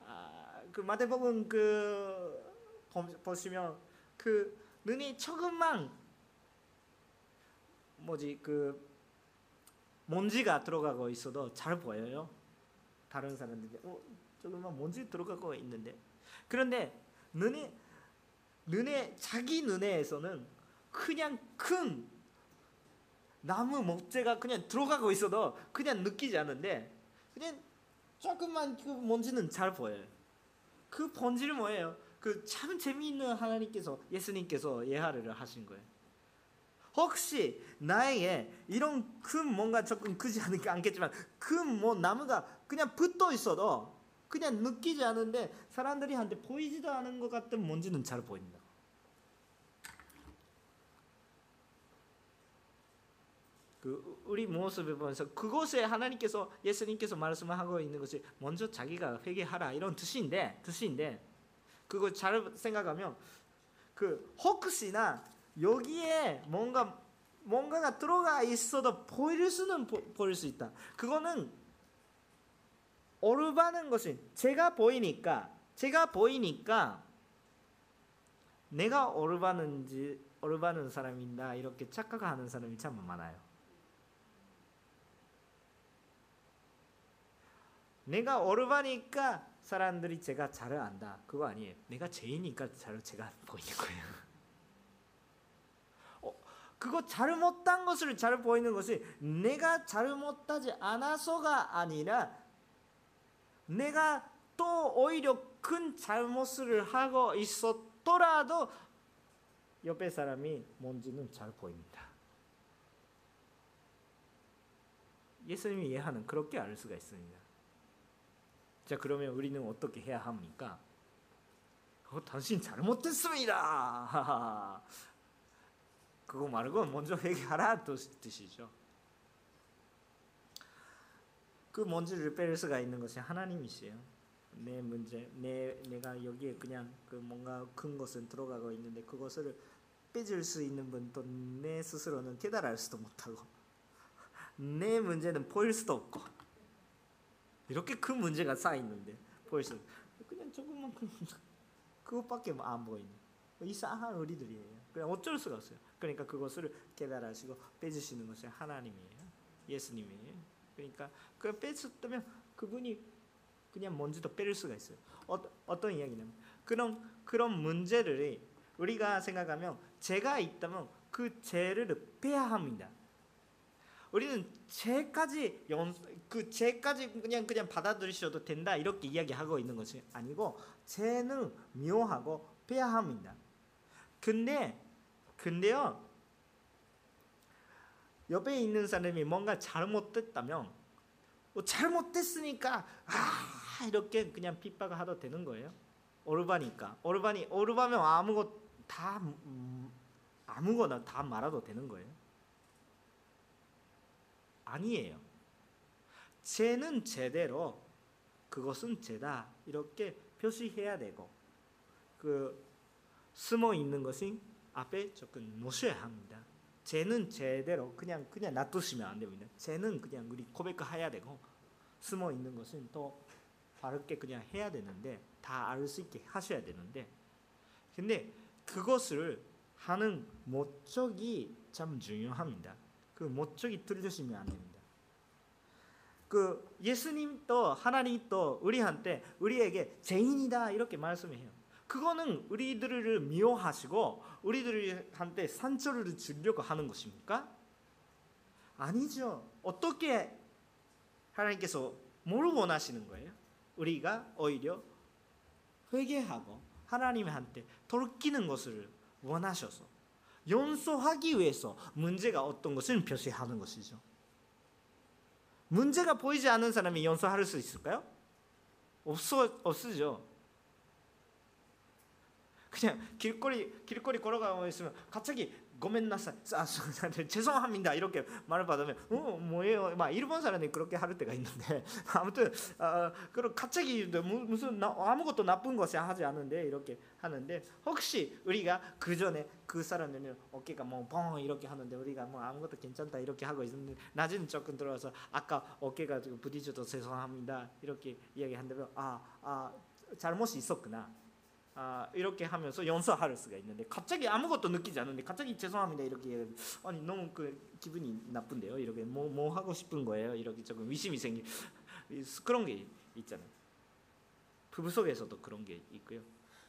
아, 그 마태복음 그 보시면 그 눈이 조금만 뭐지 그 먼지가 들어가고 있어도 잘 보여요. 다른 사람들이 어 조금만 먼지 들어가고 있는데 그런데 눈에 눈에 자기 눈에서는 그냥 큰 나무 목재가 그냥 들어가고 있어도 그냥 느끼지 않는데 그냥 조금만 그 먼지는 잘 보여요. 그 본질은 뭐예요? 그 참 재미있는 하나님께서 예수님께서 예하를 하신 거예요. 혹시 나에게 이런 큰 뭔가 조금 크지 않겠지만 큰 뭐 나무가 그냥 붙어 있어도 그냥 느끼지 않은데 사람들이 한테 보이지도 않은 것 같은 먼지는 잘 보인다. 그 우리 모습을 보면서 그곳에 하나님께서 예수님께서 말씀하고 있는 것이 먼저 자기가 회개하라 이런 뜻인데 뜻인데 그거 잘 생각하면 그 혹시나 여기에 뭔가 뭔가가 들어가 있어도 보일 수는 보, 보일 수 있다. 그거는 올바른 것이 제가 보이니까 제가 보이니까 내가 올바른지 올바른 사람인다 이렇게 착각하는 사람이 참 많아요. 내가 올바니까 사람들이 제가 잘 안다. 그거 아니에요. 내가 죄이니까 잘 제가 보이는 거예요. (laughs) 어, 그거 잘못한 것을 잘 보이는 것이 내가 잘못하지 않아서가 아니라 내가 또 오히려 큰 잘못을 하고 있었더라도 옆에 사람이 뭔지는 잘 보입니다. 예수님이 이해하는 그렇게 알 수가 있습니다. 자 그러면 우리는 어떻게 해야 합니까? 어, 당신 잘못했습니다. (laughs) 그거 말고 먼저 회개하라 뜻이죠. 그뺄 수가 있는 것이 하나님이시요. 내 문제, 내 내가 여기에 그냥 그 뭔가 큰 것은 들어가고 있는데 그것을 빼줄 수 있는 분도 내 스스로는 깨달을 수도 못하고 내 문제는 보일 수도 없고 이렇게 큰 문제가 쌓여 있는데 벌써 그냥 조금만 큰 (laughs) 그것밖에 안 보이는. 이상한 우리들이에요. 그냥 어쩔 수가 없어요. 그러니까 그것을 깨달으시고 빼주시는 것이 하나님이에요. 예수님이에요. 그러니까 그 뺐었다면 그분이 그냥 먼지도 빼릴 수가 있어요. 어, 어떤 이야기냐면 그런 그런 문제를 우리가 생각하면 죄가 있다면 그 죄를 빼야 합니다. 우리는 죄까지 연, 그 죄까지 그냥 그냥 받아들이셔도 된다 이렇게 이야기하고 있는 것이 아니고 죄는 묘하고 빼야 합니다. 근데 근데요 옆에 있는 사람이 뭔가 잘못됐다면 뭐 잘못됐으니까 아 이렇게 그냥 핍박을 하도 되는 거예요. 오르바니까 오르바니 오르바면 아무것 다 음, 아무거나 다 말아도 되는 거예요. 아니에요. 죄는 제대로 그것은 죄다 이렇게 표시해야 되고 그 숨어 있는 것이 앞에 조금 놓으셔야 합니다. 죄는 제대로 그냥 그냥 놔두시면 안 됩니다. 죄는 그냥 우리 고백해야 되고 숨어 있는 것은 또 바르게 그냥 해야 되는데 다 알 수 있게 하셔야 되는데 근데 그것을 하는 목적이 참 중요합니다. 그 목적이 틀리시면 안 됩니다. 그 예수님도 하나님도 우리한테 우리에게 죄인이다 이렇게 말씀해요. 그거는 우리들을 미워하시고 우리들한테 상처를 주려고 하는 것입니까? 아니죠. 어떻게 하나님께서 뭘 원하시는 거예요? 우리가 오히려 회개하고 하나님한테 돌키는 것을 원하셔서 용서하기 위해서 문제가 어떤 것을 표시하는 것이죠. 문제가 보이지 않는 사람이 용서할 수 있을까요? 없어 없으죠. 그냥 길거리 길거리 걸어가고 있으면 갑자기 고멘나사 아, 죄송합니다. 이렇게 말을 받으면 어 뭐예요? 막 일본 사람이 그렇게 할 때가 있는데. (laughs) 아무튼 어, 그럼 갑자기 무슨 나, 아무것도 나쁜 것이 하지 않은데 이렇게 하는데 혹시 우리가 그 전에 그 사람들은 어깨가 뭐뻥 이렇게 하는데 우리가 뭐 아무것도 괜찮다 이렇게 하고 있는데 나중에 조금 들어와서 아까 어깨가 부딪혀도 죄송합니다. 이렇게 이야기한다면 아아 잘못이 있었구나 아, 이렇게 하면서 용서할 수가 있는데 갑자기 아무것도 느끼지 않는데 갑자기 죄송합니다 이렇게 아니 너무 그 기분이 나쁜데요? 이렇게 뭐뭐 뭐 하고 싶은 거예요? 이렇게 조금 의심이 생기 그런 게 있잖아요. 부부 속에서도 그런 게 있고요.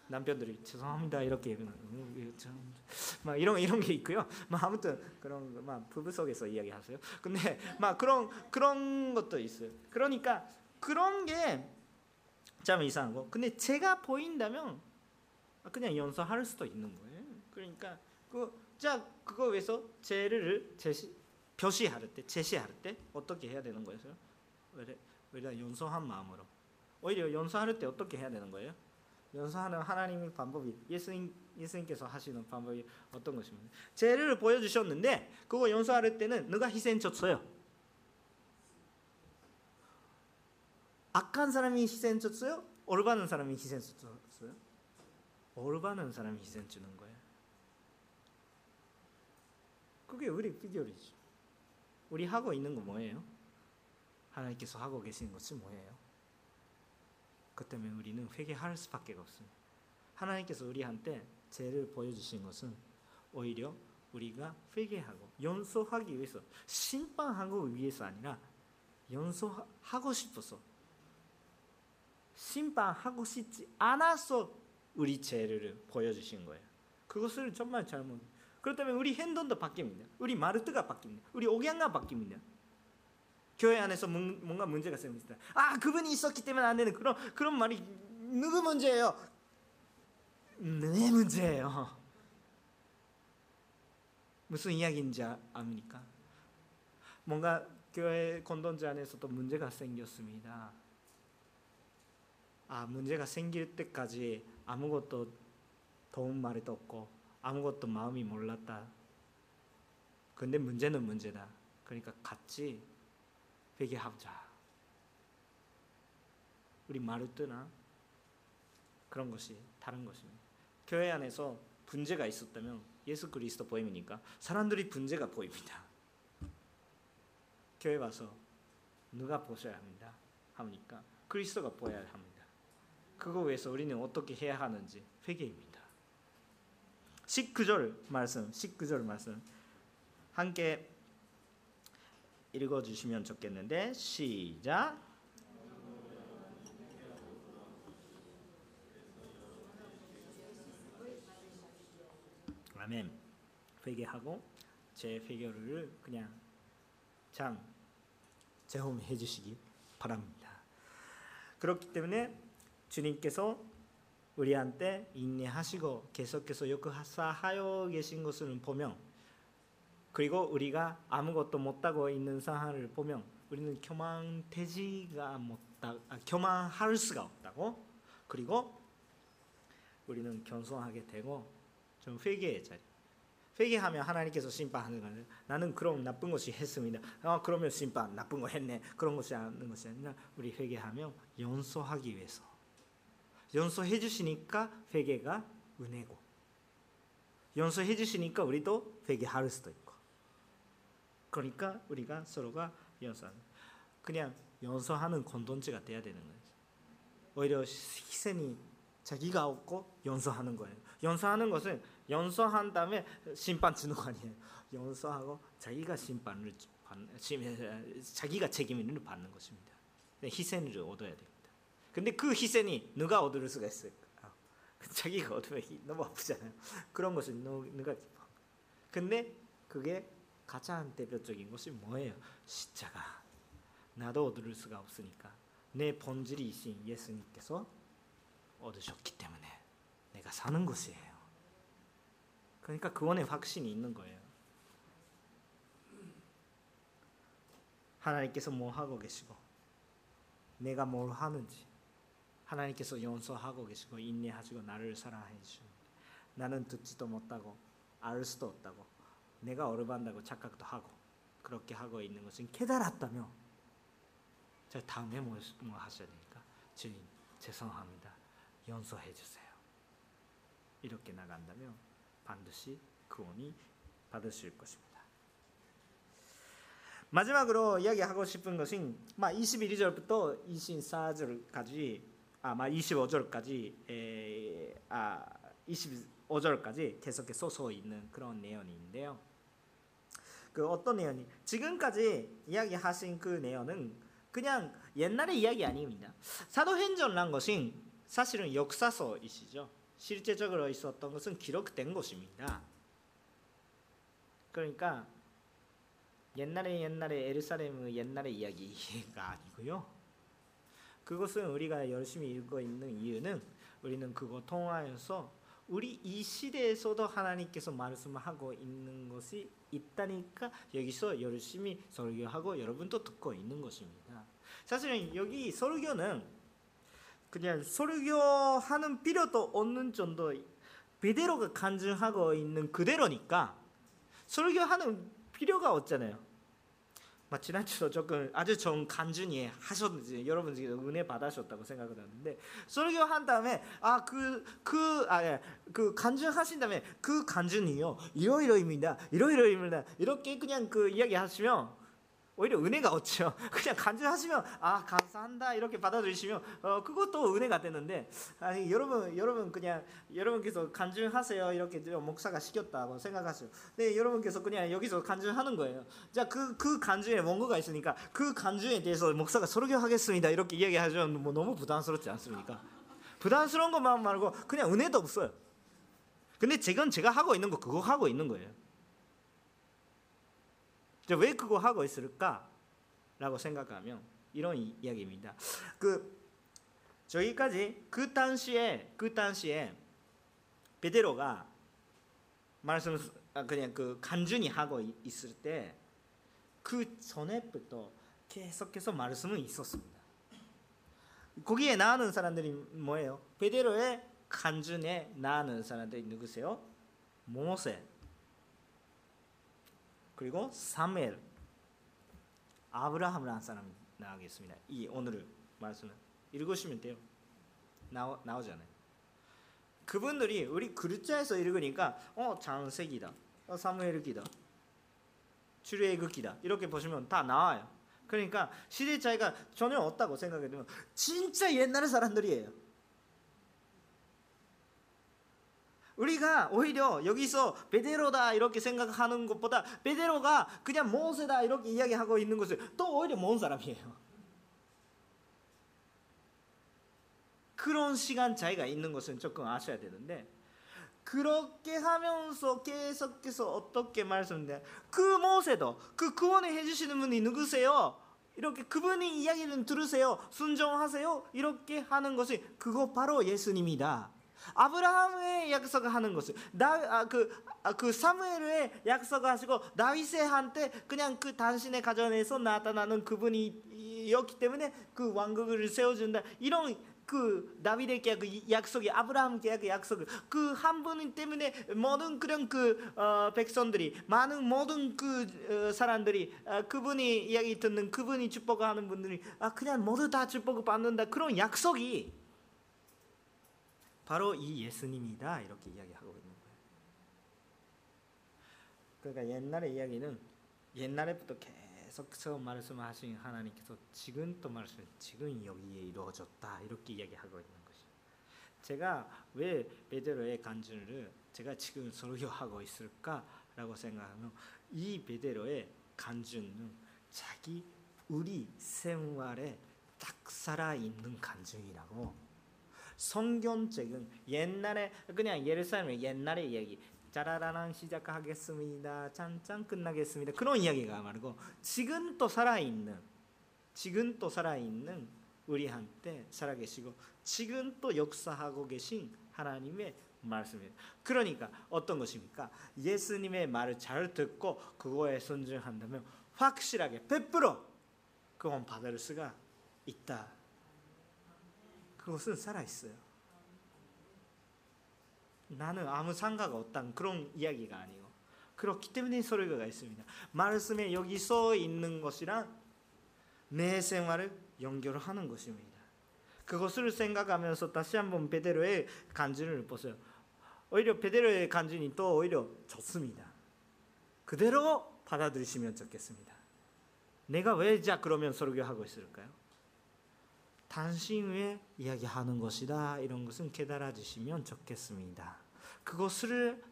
남편들이 죄송합니다 이렇게 음, 막 이런 이런 게 있고요. 막 아무튼 그런 막 부부 속에서 이야기하세요. 근데 막 그런 그런 것도 있어요. 그러니까 그런 게 참 이상한 거. 근데 제가 보인다면 그냥 연서할 수도 있는 거예요. 그러니까 그자 그거 위해서 죄를 제시 표시할 때 제시할 때 어떻게 해야 되는 거예요? 왜 왜냐 연서한 마음으로 오히려 연서할 때 어떻게 해야 되는 거예요? 연서하는 하나님의 방법이 예수님 예수님께서 하시는 방법이 어떤 것입니까? 죄를 보여주셨는데 그거 연서할 때는 누가 희생쳤어요? 악한 사람이 희생쳤어요? 올바른 사람이 희생쳤어요? 올바른 사람이 희생 주는 거예요. 그게 우리 비결이죠. 우리 하고 있는 거 뭐예요? 하나님께서 하고 계신 것이 뭐예요? 그 때문에 우리는 회개할 수밖에 없습니다. 하나님께서 우리한테 죄를 보여주신 것은 오히려 우리가 회개하고 용서하기 위해서 심판하기 위해서 아니라 용서하고 싶어서 심판하고 싶지 않아서 우리 죄를 보여주신 거예요. 그것을 정말 잘못. 그렇다면 우리 행동도 바뀝니다. 우리 마르트가 바뀝니다. 우리 옥양가 바뀝니다. 교회 안에서 뭔가 문제가 생깁니다. 아 그분이 있었기 때문에 안 되는 그런 그런 말이 누구 문제예요? 내 문제예요. 무슨 이야기인지 압니까? 뭔가 교회 공동체 안에서도 문제가 생겼습니다. 아 문제가 생길 때까지 아무것도 도움 말도 없고 아무것도 마음이 몰랐다. 근데 문제는 문제다. 그러니까 같이 회개하자. 우리 마르트나 그런 것이 다른 것입니다. 교회 안에서 분재가 있었다면 예수 그리스도 보임이니까 사람들이 분재가 보입니다. 교회 와서 누가 보셔야 합니다. 하니까 그리스도가 보여야 합니다. 그거 위해서 우리는 어떻게 해야 하는지 회개입니다. 19절 말씀, 19절 말씀 함께 읽어 주시면 좋겠는데 시작. 아멘. 회개하고 제 회개를 그냥 참 제홈해 주시기 바랍니다. 그렇기 때문에 주님께서 우리한테 인내하시고 계속해서 역사하여 계신 것을 보면 그리고 우리가 아무것도 못하고 있는 상황을 보면 우리는 교만되지가 못다 아, 교만할 수가 없다고 그리고 우리는 겸손하게 되고 좀 회개의 자리 회개하면 하나님께서 심판하는 거예요. 나는 그럼 나쁜 것이 했습니다. 아 그러면 심판 나쁜 거 했네. 그런 것이 아닌 것이 아니라 우리 회개하며 용서하기 위해서 용서해 주시니까 회개가 은혜고 용서해 주시니까 우리도 회개할 수도 있고 그러니까 우리가 서로가 용서하는 그냥 용서하는 공동체가 돼야 되는 거예요. 오히려 희생이 자기가 없고 용서하는 거예요. 용서하는 것은 용서한 다음에 심판 주는 거 아니에요. 용서하고 자기가 심판을 받는, 자기가 책임을 받는 것입니다. 희생을 얻어야 됩니다. 근데 그 희생이 누가 얻을 수가 있을까? (laughs) 자기가 얻으면 너무 아프잖아요. (laughs) 그런 것은 누가 근데 그게 가장 대표적인 것이 뭐예요? 십자가. 나도 얻을 수가 없으니까 내 본질이신 예수님께서 얻으셨기 때문에 내가 사는 것이에요. 그러니까 그원에 확신이 있는 거예요. 하나님께서 뭐 하고 계시고 내가 뭘 하는지 하나님께서 용서하고 계시고 인내하시고 나를 사랑해 주십니다. 나는 듣지도 못하고 알 수도 없다고 내가 어려반다고 착각도 하고 그렇게 하고 있는 것은 깨달았다며 자 다음에 뭐, 뭐 하셔야 되니까 주님 죄송합니다 용서해 주세요 이렇게 나간다면 반드시 구원이 받으실 것입니다. 마지막으로 이야기하고 싶은 것은 21절부터 24절까지 아마 25절까지 에, 아 25절까지 계속해서 써 있는 그런 내용인데요. 그 어떤 내용이 지금까지 이야기하신 그 내용은 그냥 옛날의 이야기 아닙니다. 사도행전란 것은 사실은 역사서이시죠. 실제적으로 있었던 것은 기록된 것입니다. 그러니까 옛날에 옛날에 에르사렘의 옛날의 이야기가 아니고요. 그것은 우리가 열심히 읽고 있는 이유는 우리는 그거 통하여서 우리 이 시대에서도 하나님께서 말씀하고 있는 것이 있다니까 여기서 열심히 설교하고 여러분도 듣고 있는 것입니다. 사실은 여기 설교는 그냥 설교하는 필요도 없는 정도 비대로가 간증하고 있는 그대로니까 설교하는 필요가 없잖아요. 지난주도 조금 아주 좋은 간증이 하셨는지 여러분 지금 은혜 받으셨다고 생각을 하는데 설교한 다음에 아 그 그아그 예, 그 간증하신 다음에 그 간증이요. 이러이러입니다. 이러이러입니다. 이렇게 그냥 그 이야기 하시면 오히려 은혜가 없죠. (laughs) 그냥 간증하시면 아 감사한다 이렇게 받아들이시면 어 그것도 은혜가 되는데 아니 여러분 여러분 그냥 여러분께서 간증하세요 이렇게 목사가 시켰다고 생각하세요. 네 여러분께서 그냥 여기서 간증하는 거예요. 자그그 그 간증에 원고가 있으니까 그 간증에 대해서 목사가 설교하겠습니다 이렇게 이야기하면 뭐 너무 부담스럽지 않습니까? 부담스러운 것만 말고 그냥 은혜도 없어요. 근데 지금 제가 하고 있는 거 그거 하고 있는 거예요. 왜 그거 하고 있을까라고 생각하면 이런 이야기입니다. 그 저기까지 그 당시에 그 당시에 베드로가 말씀 아, 그냥 그 간증이 하고 있을 때 그 전에부터 계속해서 말씀은 있었습니다. 거기에 나오는 사람들이 뭐예요? 베드로의 간증에 나오는 사람들이 누구세요? 모세, 그리고 사무엘 아브라함을 한 사람 나오겠습니다. 이 오늘 말씀을 읽으시면 돼요. 나오, 나오잖아요. 그분들이 우리 글자에서 읽으니까 어 장세기다, 어, 사무엘기다, 출애굽기다 이렇게 보시면 다 나와요. 그러니까 시대 차이가 전혀 없다고 생각해 보면 진짜 옛날 사람들이에요. 우리가 오히려 여기서 베데로다 이렇게 생각하는 것보다 베데로가 그냥 모세다 이렇게 이야기하고 있는 것을 또 오히려 먼 사람이에요. 그런 시간 차이가 있는 것은 조금 아셔야 되는데 그렇게 하면서 계속해서 어떻게 말씀돼? 그 모세도 그 구원을 해주시는 분이 누구세요? 이렇게 그분이 이야기는 들으세요. 순종하세요. 이렇게 하는 것이 그거 바로 예수님이다. 아브라함의 약속하는 것을. 나그 아, 그 사무엘의 약속하시고 다윗한테 그냥 그 당신의 가정에서 나타나는 그분이였기 때문에 그 왕국을 세워준다. 이런 그 다윗의 계약 그 약속이 아브라함 계약 약속 그한 분 때문에 모든 그런 그 어, 백성들이 많은 모든 그 어, 사람들이 어, 그분이 이야기 듣는 그분이 축복하는 분들이 아 그냥 모두 다 축복을 받는다. 그런 약속이 바로 이 예수님이다 이렇게 이야기하고 있는 거예요. 그러니까 옛날의 이야기는 옛날에부터 계속 처음 말씀하신 하나님께서 지금 또 말씀 지금 여기에 이루어졌다 이렇게 이야기하고 있는 것이. 제가 왜 베드로의 간증을 제가 지금 설교하고 있을까라고 생각하면 이 베드로의 간증은 자기 우리 생활에 딱 살아 있는 간증이라고 성경책은 옛날에 그냥 예루살렘의 옛날의 이야기 짜라라랑 시작하겠습니다. 짠짠 끝나겠습니다. 그런 이야기가 말고 지금 또 살아있는 지금 또 살아있는 우리한테 살아계시고 지금 또 역사하고 계신 하나님의 말씀이에요. 그러니까 어떤 것입니까? 예수님의 말을 잘 듣고 그거에 순종한다면 확실하게 100% 그건 받을 수가 있다. 그것은 살아 있어요. 나는 아무 상가가 없다는 그런 이야기가 아니고 그렇기 때문에 설교가 있습니다. 말씀에 여기 써 있는 것이랑 내 생활을 연결하는 것입니다. 그것을 생각하면서 다시 한번 베드로의 간증을 보세요. 오히려 베드로의 간증이 또 오히려 좋습니다. 그대로 받아들이시면 좋겠습니다. 내가 왜 자 그러면 설교하고 있을까요? 왜 이야기하는 것이다 이런 것은 깨달아 주시면 좋겠습니다. 그것을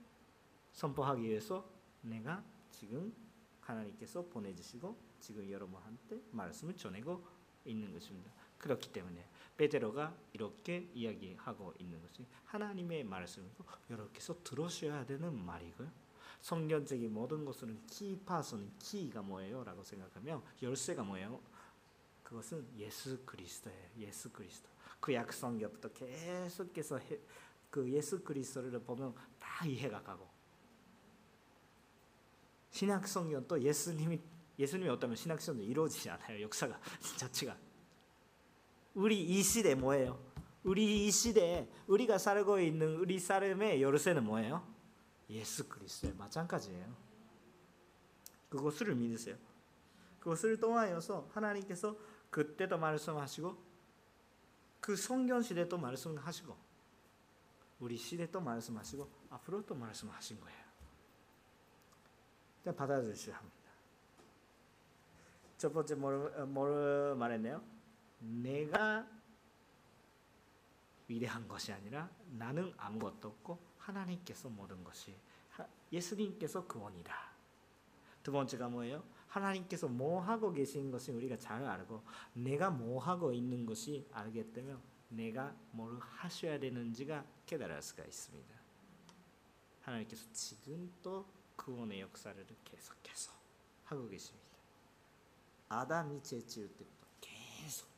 선포하기 위해서 내가 지금 하나님께서 보내주시고 지금 여러분한테 말씀을 전하고 있는 것입니다. 그렇기 때문에 베드로가 이렇게 이야기하고 있는 것이 하나님의 말씀이고 여러분께서 들으셔야 되는 말이고요. 성경적인 모든 것은 키 파선 키가 뭐예요? 라고 생각하면 열쇠가 뭐예요? 그것은 예수 그리스도예요. 예수 그리스도. 그 약성경부터 계속해서 해, 그 예수 그리스도를 보면 다 이해가 가고 신약 성경 또 예수님이 예수님이 없다면 신약 성경 이루어지지 않아요. 역사가 (laughs) 자체가 우리 이 시대 뭐예요? 우리 이 시대에 우리가 살고 있는 우리 삶의 열쇠는 뭐예요? 예수 그리스도에 마찬가지예요. 그것을 믿으세요. 그것을 통하여서 하나님께서 그때도 말씀하시고 그 성경 시대도 말씀하시고 우리 시대도 말씀하시고 앞으로 또 말씀하신 거예요. 일단 받아주셔야 합니다. 첫 번째 뭘, 뭘 말했네요? 내가 위대한 것이 아니라 나는 아무것도 없고 하나님께서 모든 것이 예수님께서 그원이다. 두 번째가 뭐예요? 하나님께서 뭐 하고 계신 것을 우리가 잘 알고 내가 뭐 하고 있는 것이 알게 되면 내가 뭘 하셔야 되는지가 깨달을 수가 있습니다. 하나님께서 지금 또 구원의 역사를 계속해서 하고 계십니다. 아담이 죄 지을 때부터 계속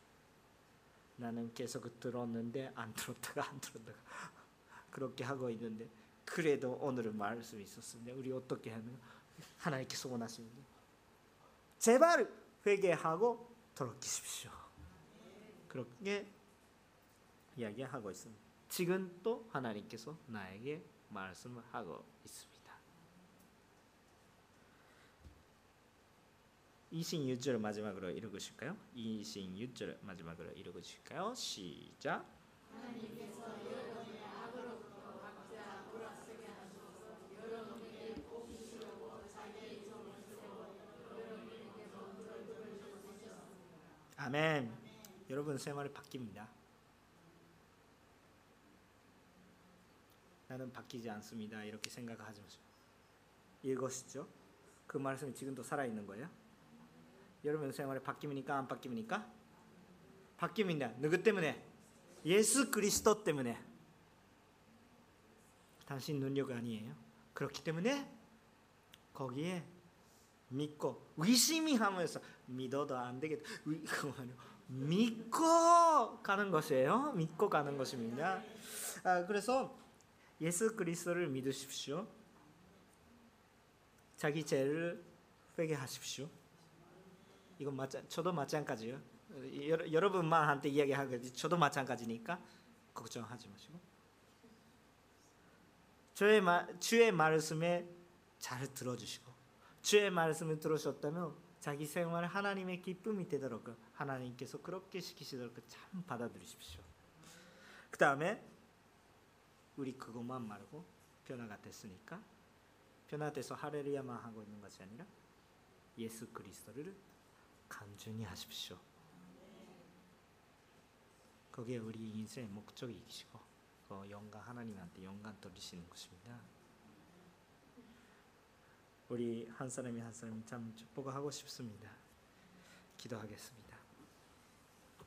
나는 계속 들었는데 안 들었다가 안 들었다가 (laughs) 그렇게 하고 있는데 그래도 오늘은 말씀이 있었습니다. 우리 어떻게 하는 하나님께서 원하십니다. 제발 회개하고 돌이키십시오. 그렇게 이야기하고 있습니다. 지금 또 하나님께서 나에게 말씀하고 있습니다. 26절 마지막으로 읽으실까요? 26절 마지막으로 읽으실까요? 시작. 하나님께서 아멘. 여러분 생활이 바뀝니다. 나는 바뀌지 않습니다. 이렇게 생각하지 마세요. 이것이죠. 그 말씀이 지금도 살아 있는 거예요. 여러분 생활에 바뀝니까? 안 바뀝니까? 바뀝니다. 누구 때문에? 예수 그리스도 때문에. 당신 능력 아니에요. 그렇기 때문에 거기에 믿고 의심이 하면서 믿어도 안 되겠다. 믿고 가는 것이에요. 믿고 가는 것입니다. 아, 그래서 예수 그리스도를 믿으십시오. 자기 죄를 회개하십시오. 이건 마찬 저도 마찬가지요. 여, 여러분만 한테 이야기하겠지. 저도 마찬가지니까 걱정하지 마시고. 주의 말 주의 말씀에 잘 들어주시고 주의 말씀을 들으셨다면 자기 생활 하나님의 기쁨이 되도록 하나님께서 그렇게 시키시도록 참 받아들이십시오. 그 다음에 우리 그것만 말고 변화가 됐으니까 변화돼서 할렐루야만 하고 있는 것이 아니라 예수 그리스도를 간절히 하십시오. 그게 우리 인생의 목적이시고 그 영광 하나님한테 영광 돌리시는 것입니다. 우리 한 사람이 한 사람이 참 축복하고 싶습니다. 기도하겠습니다.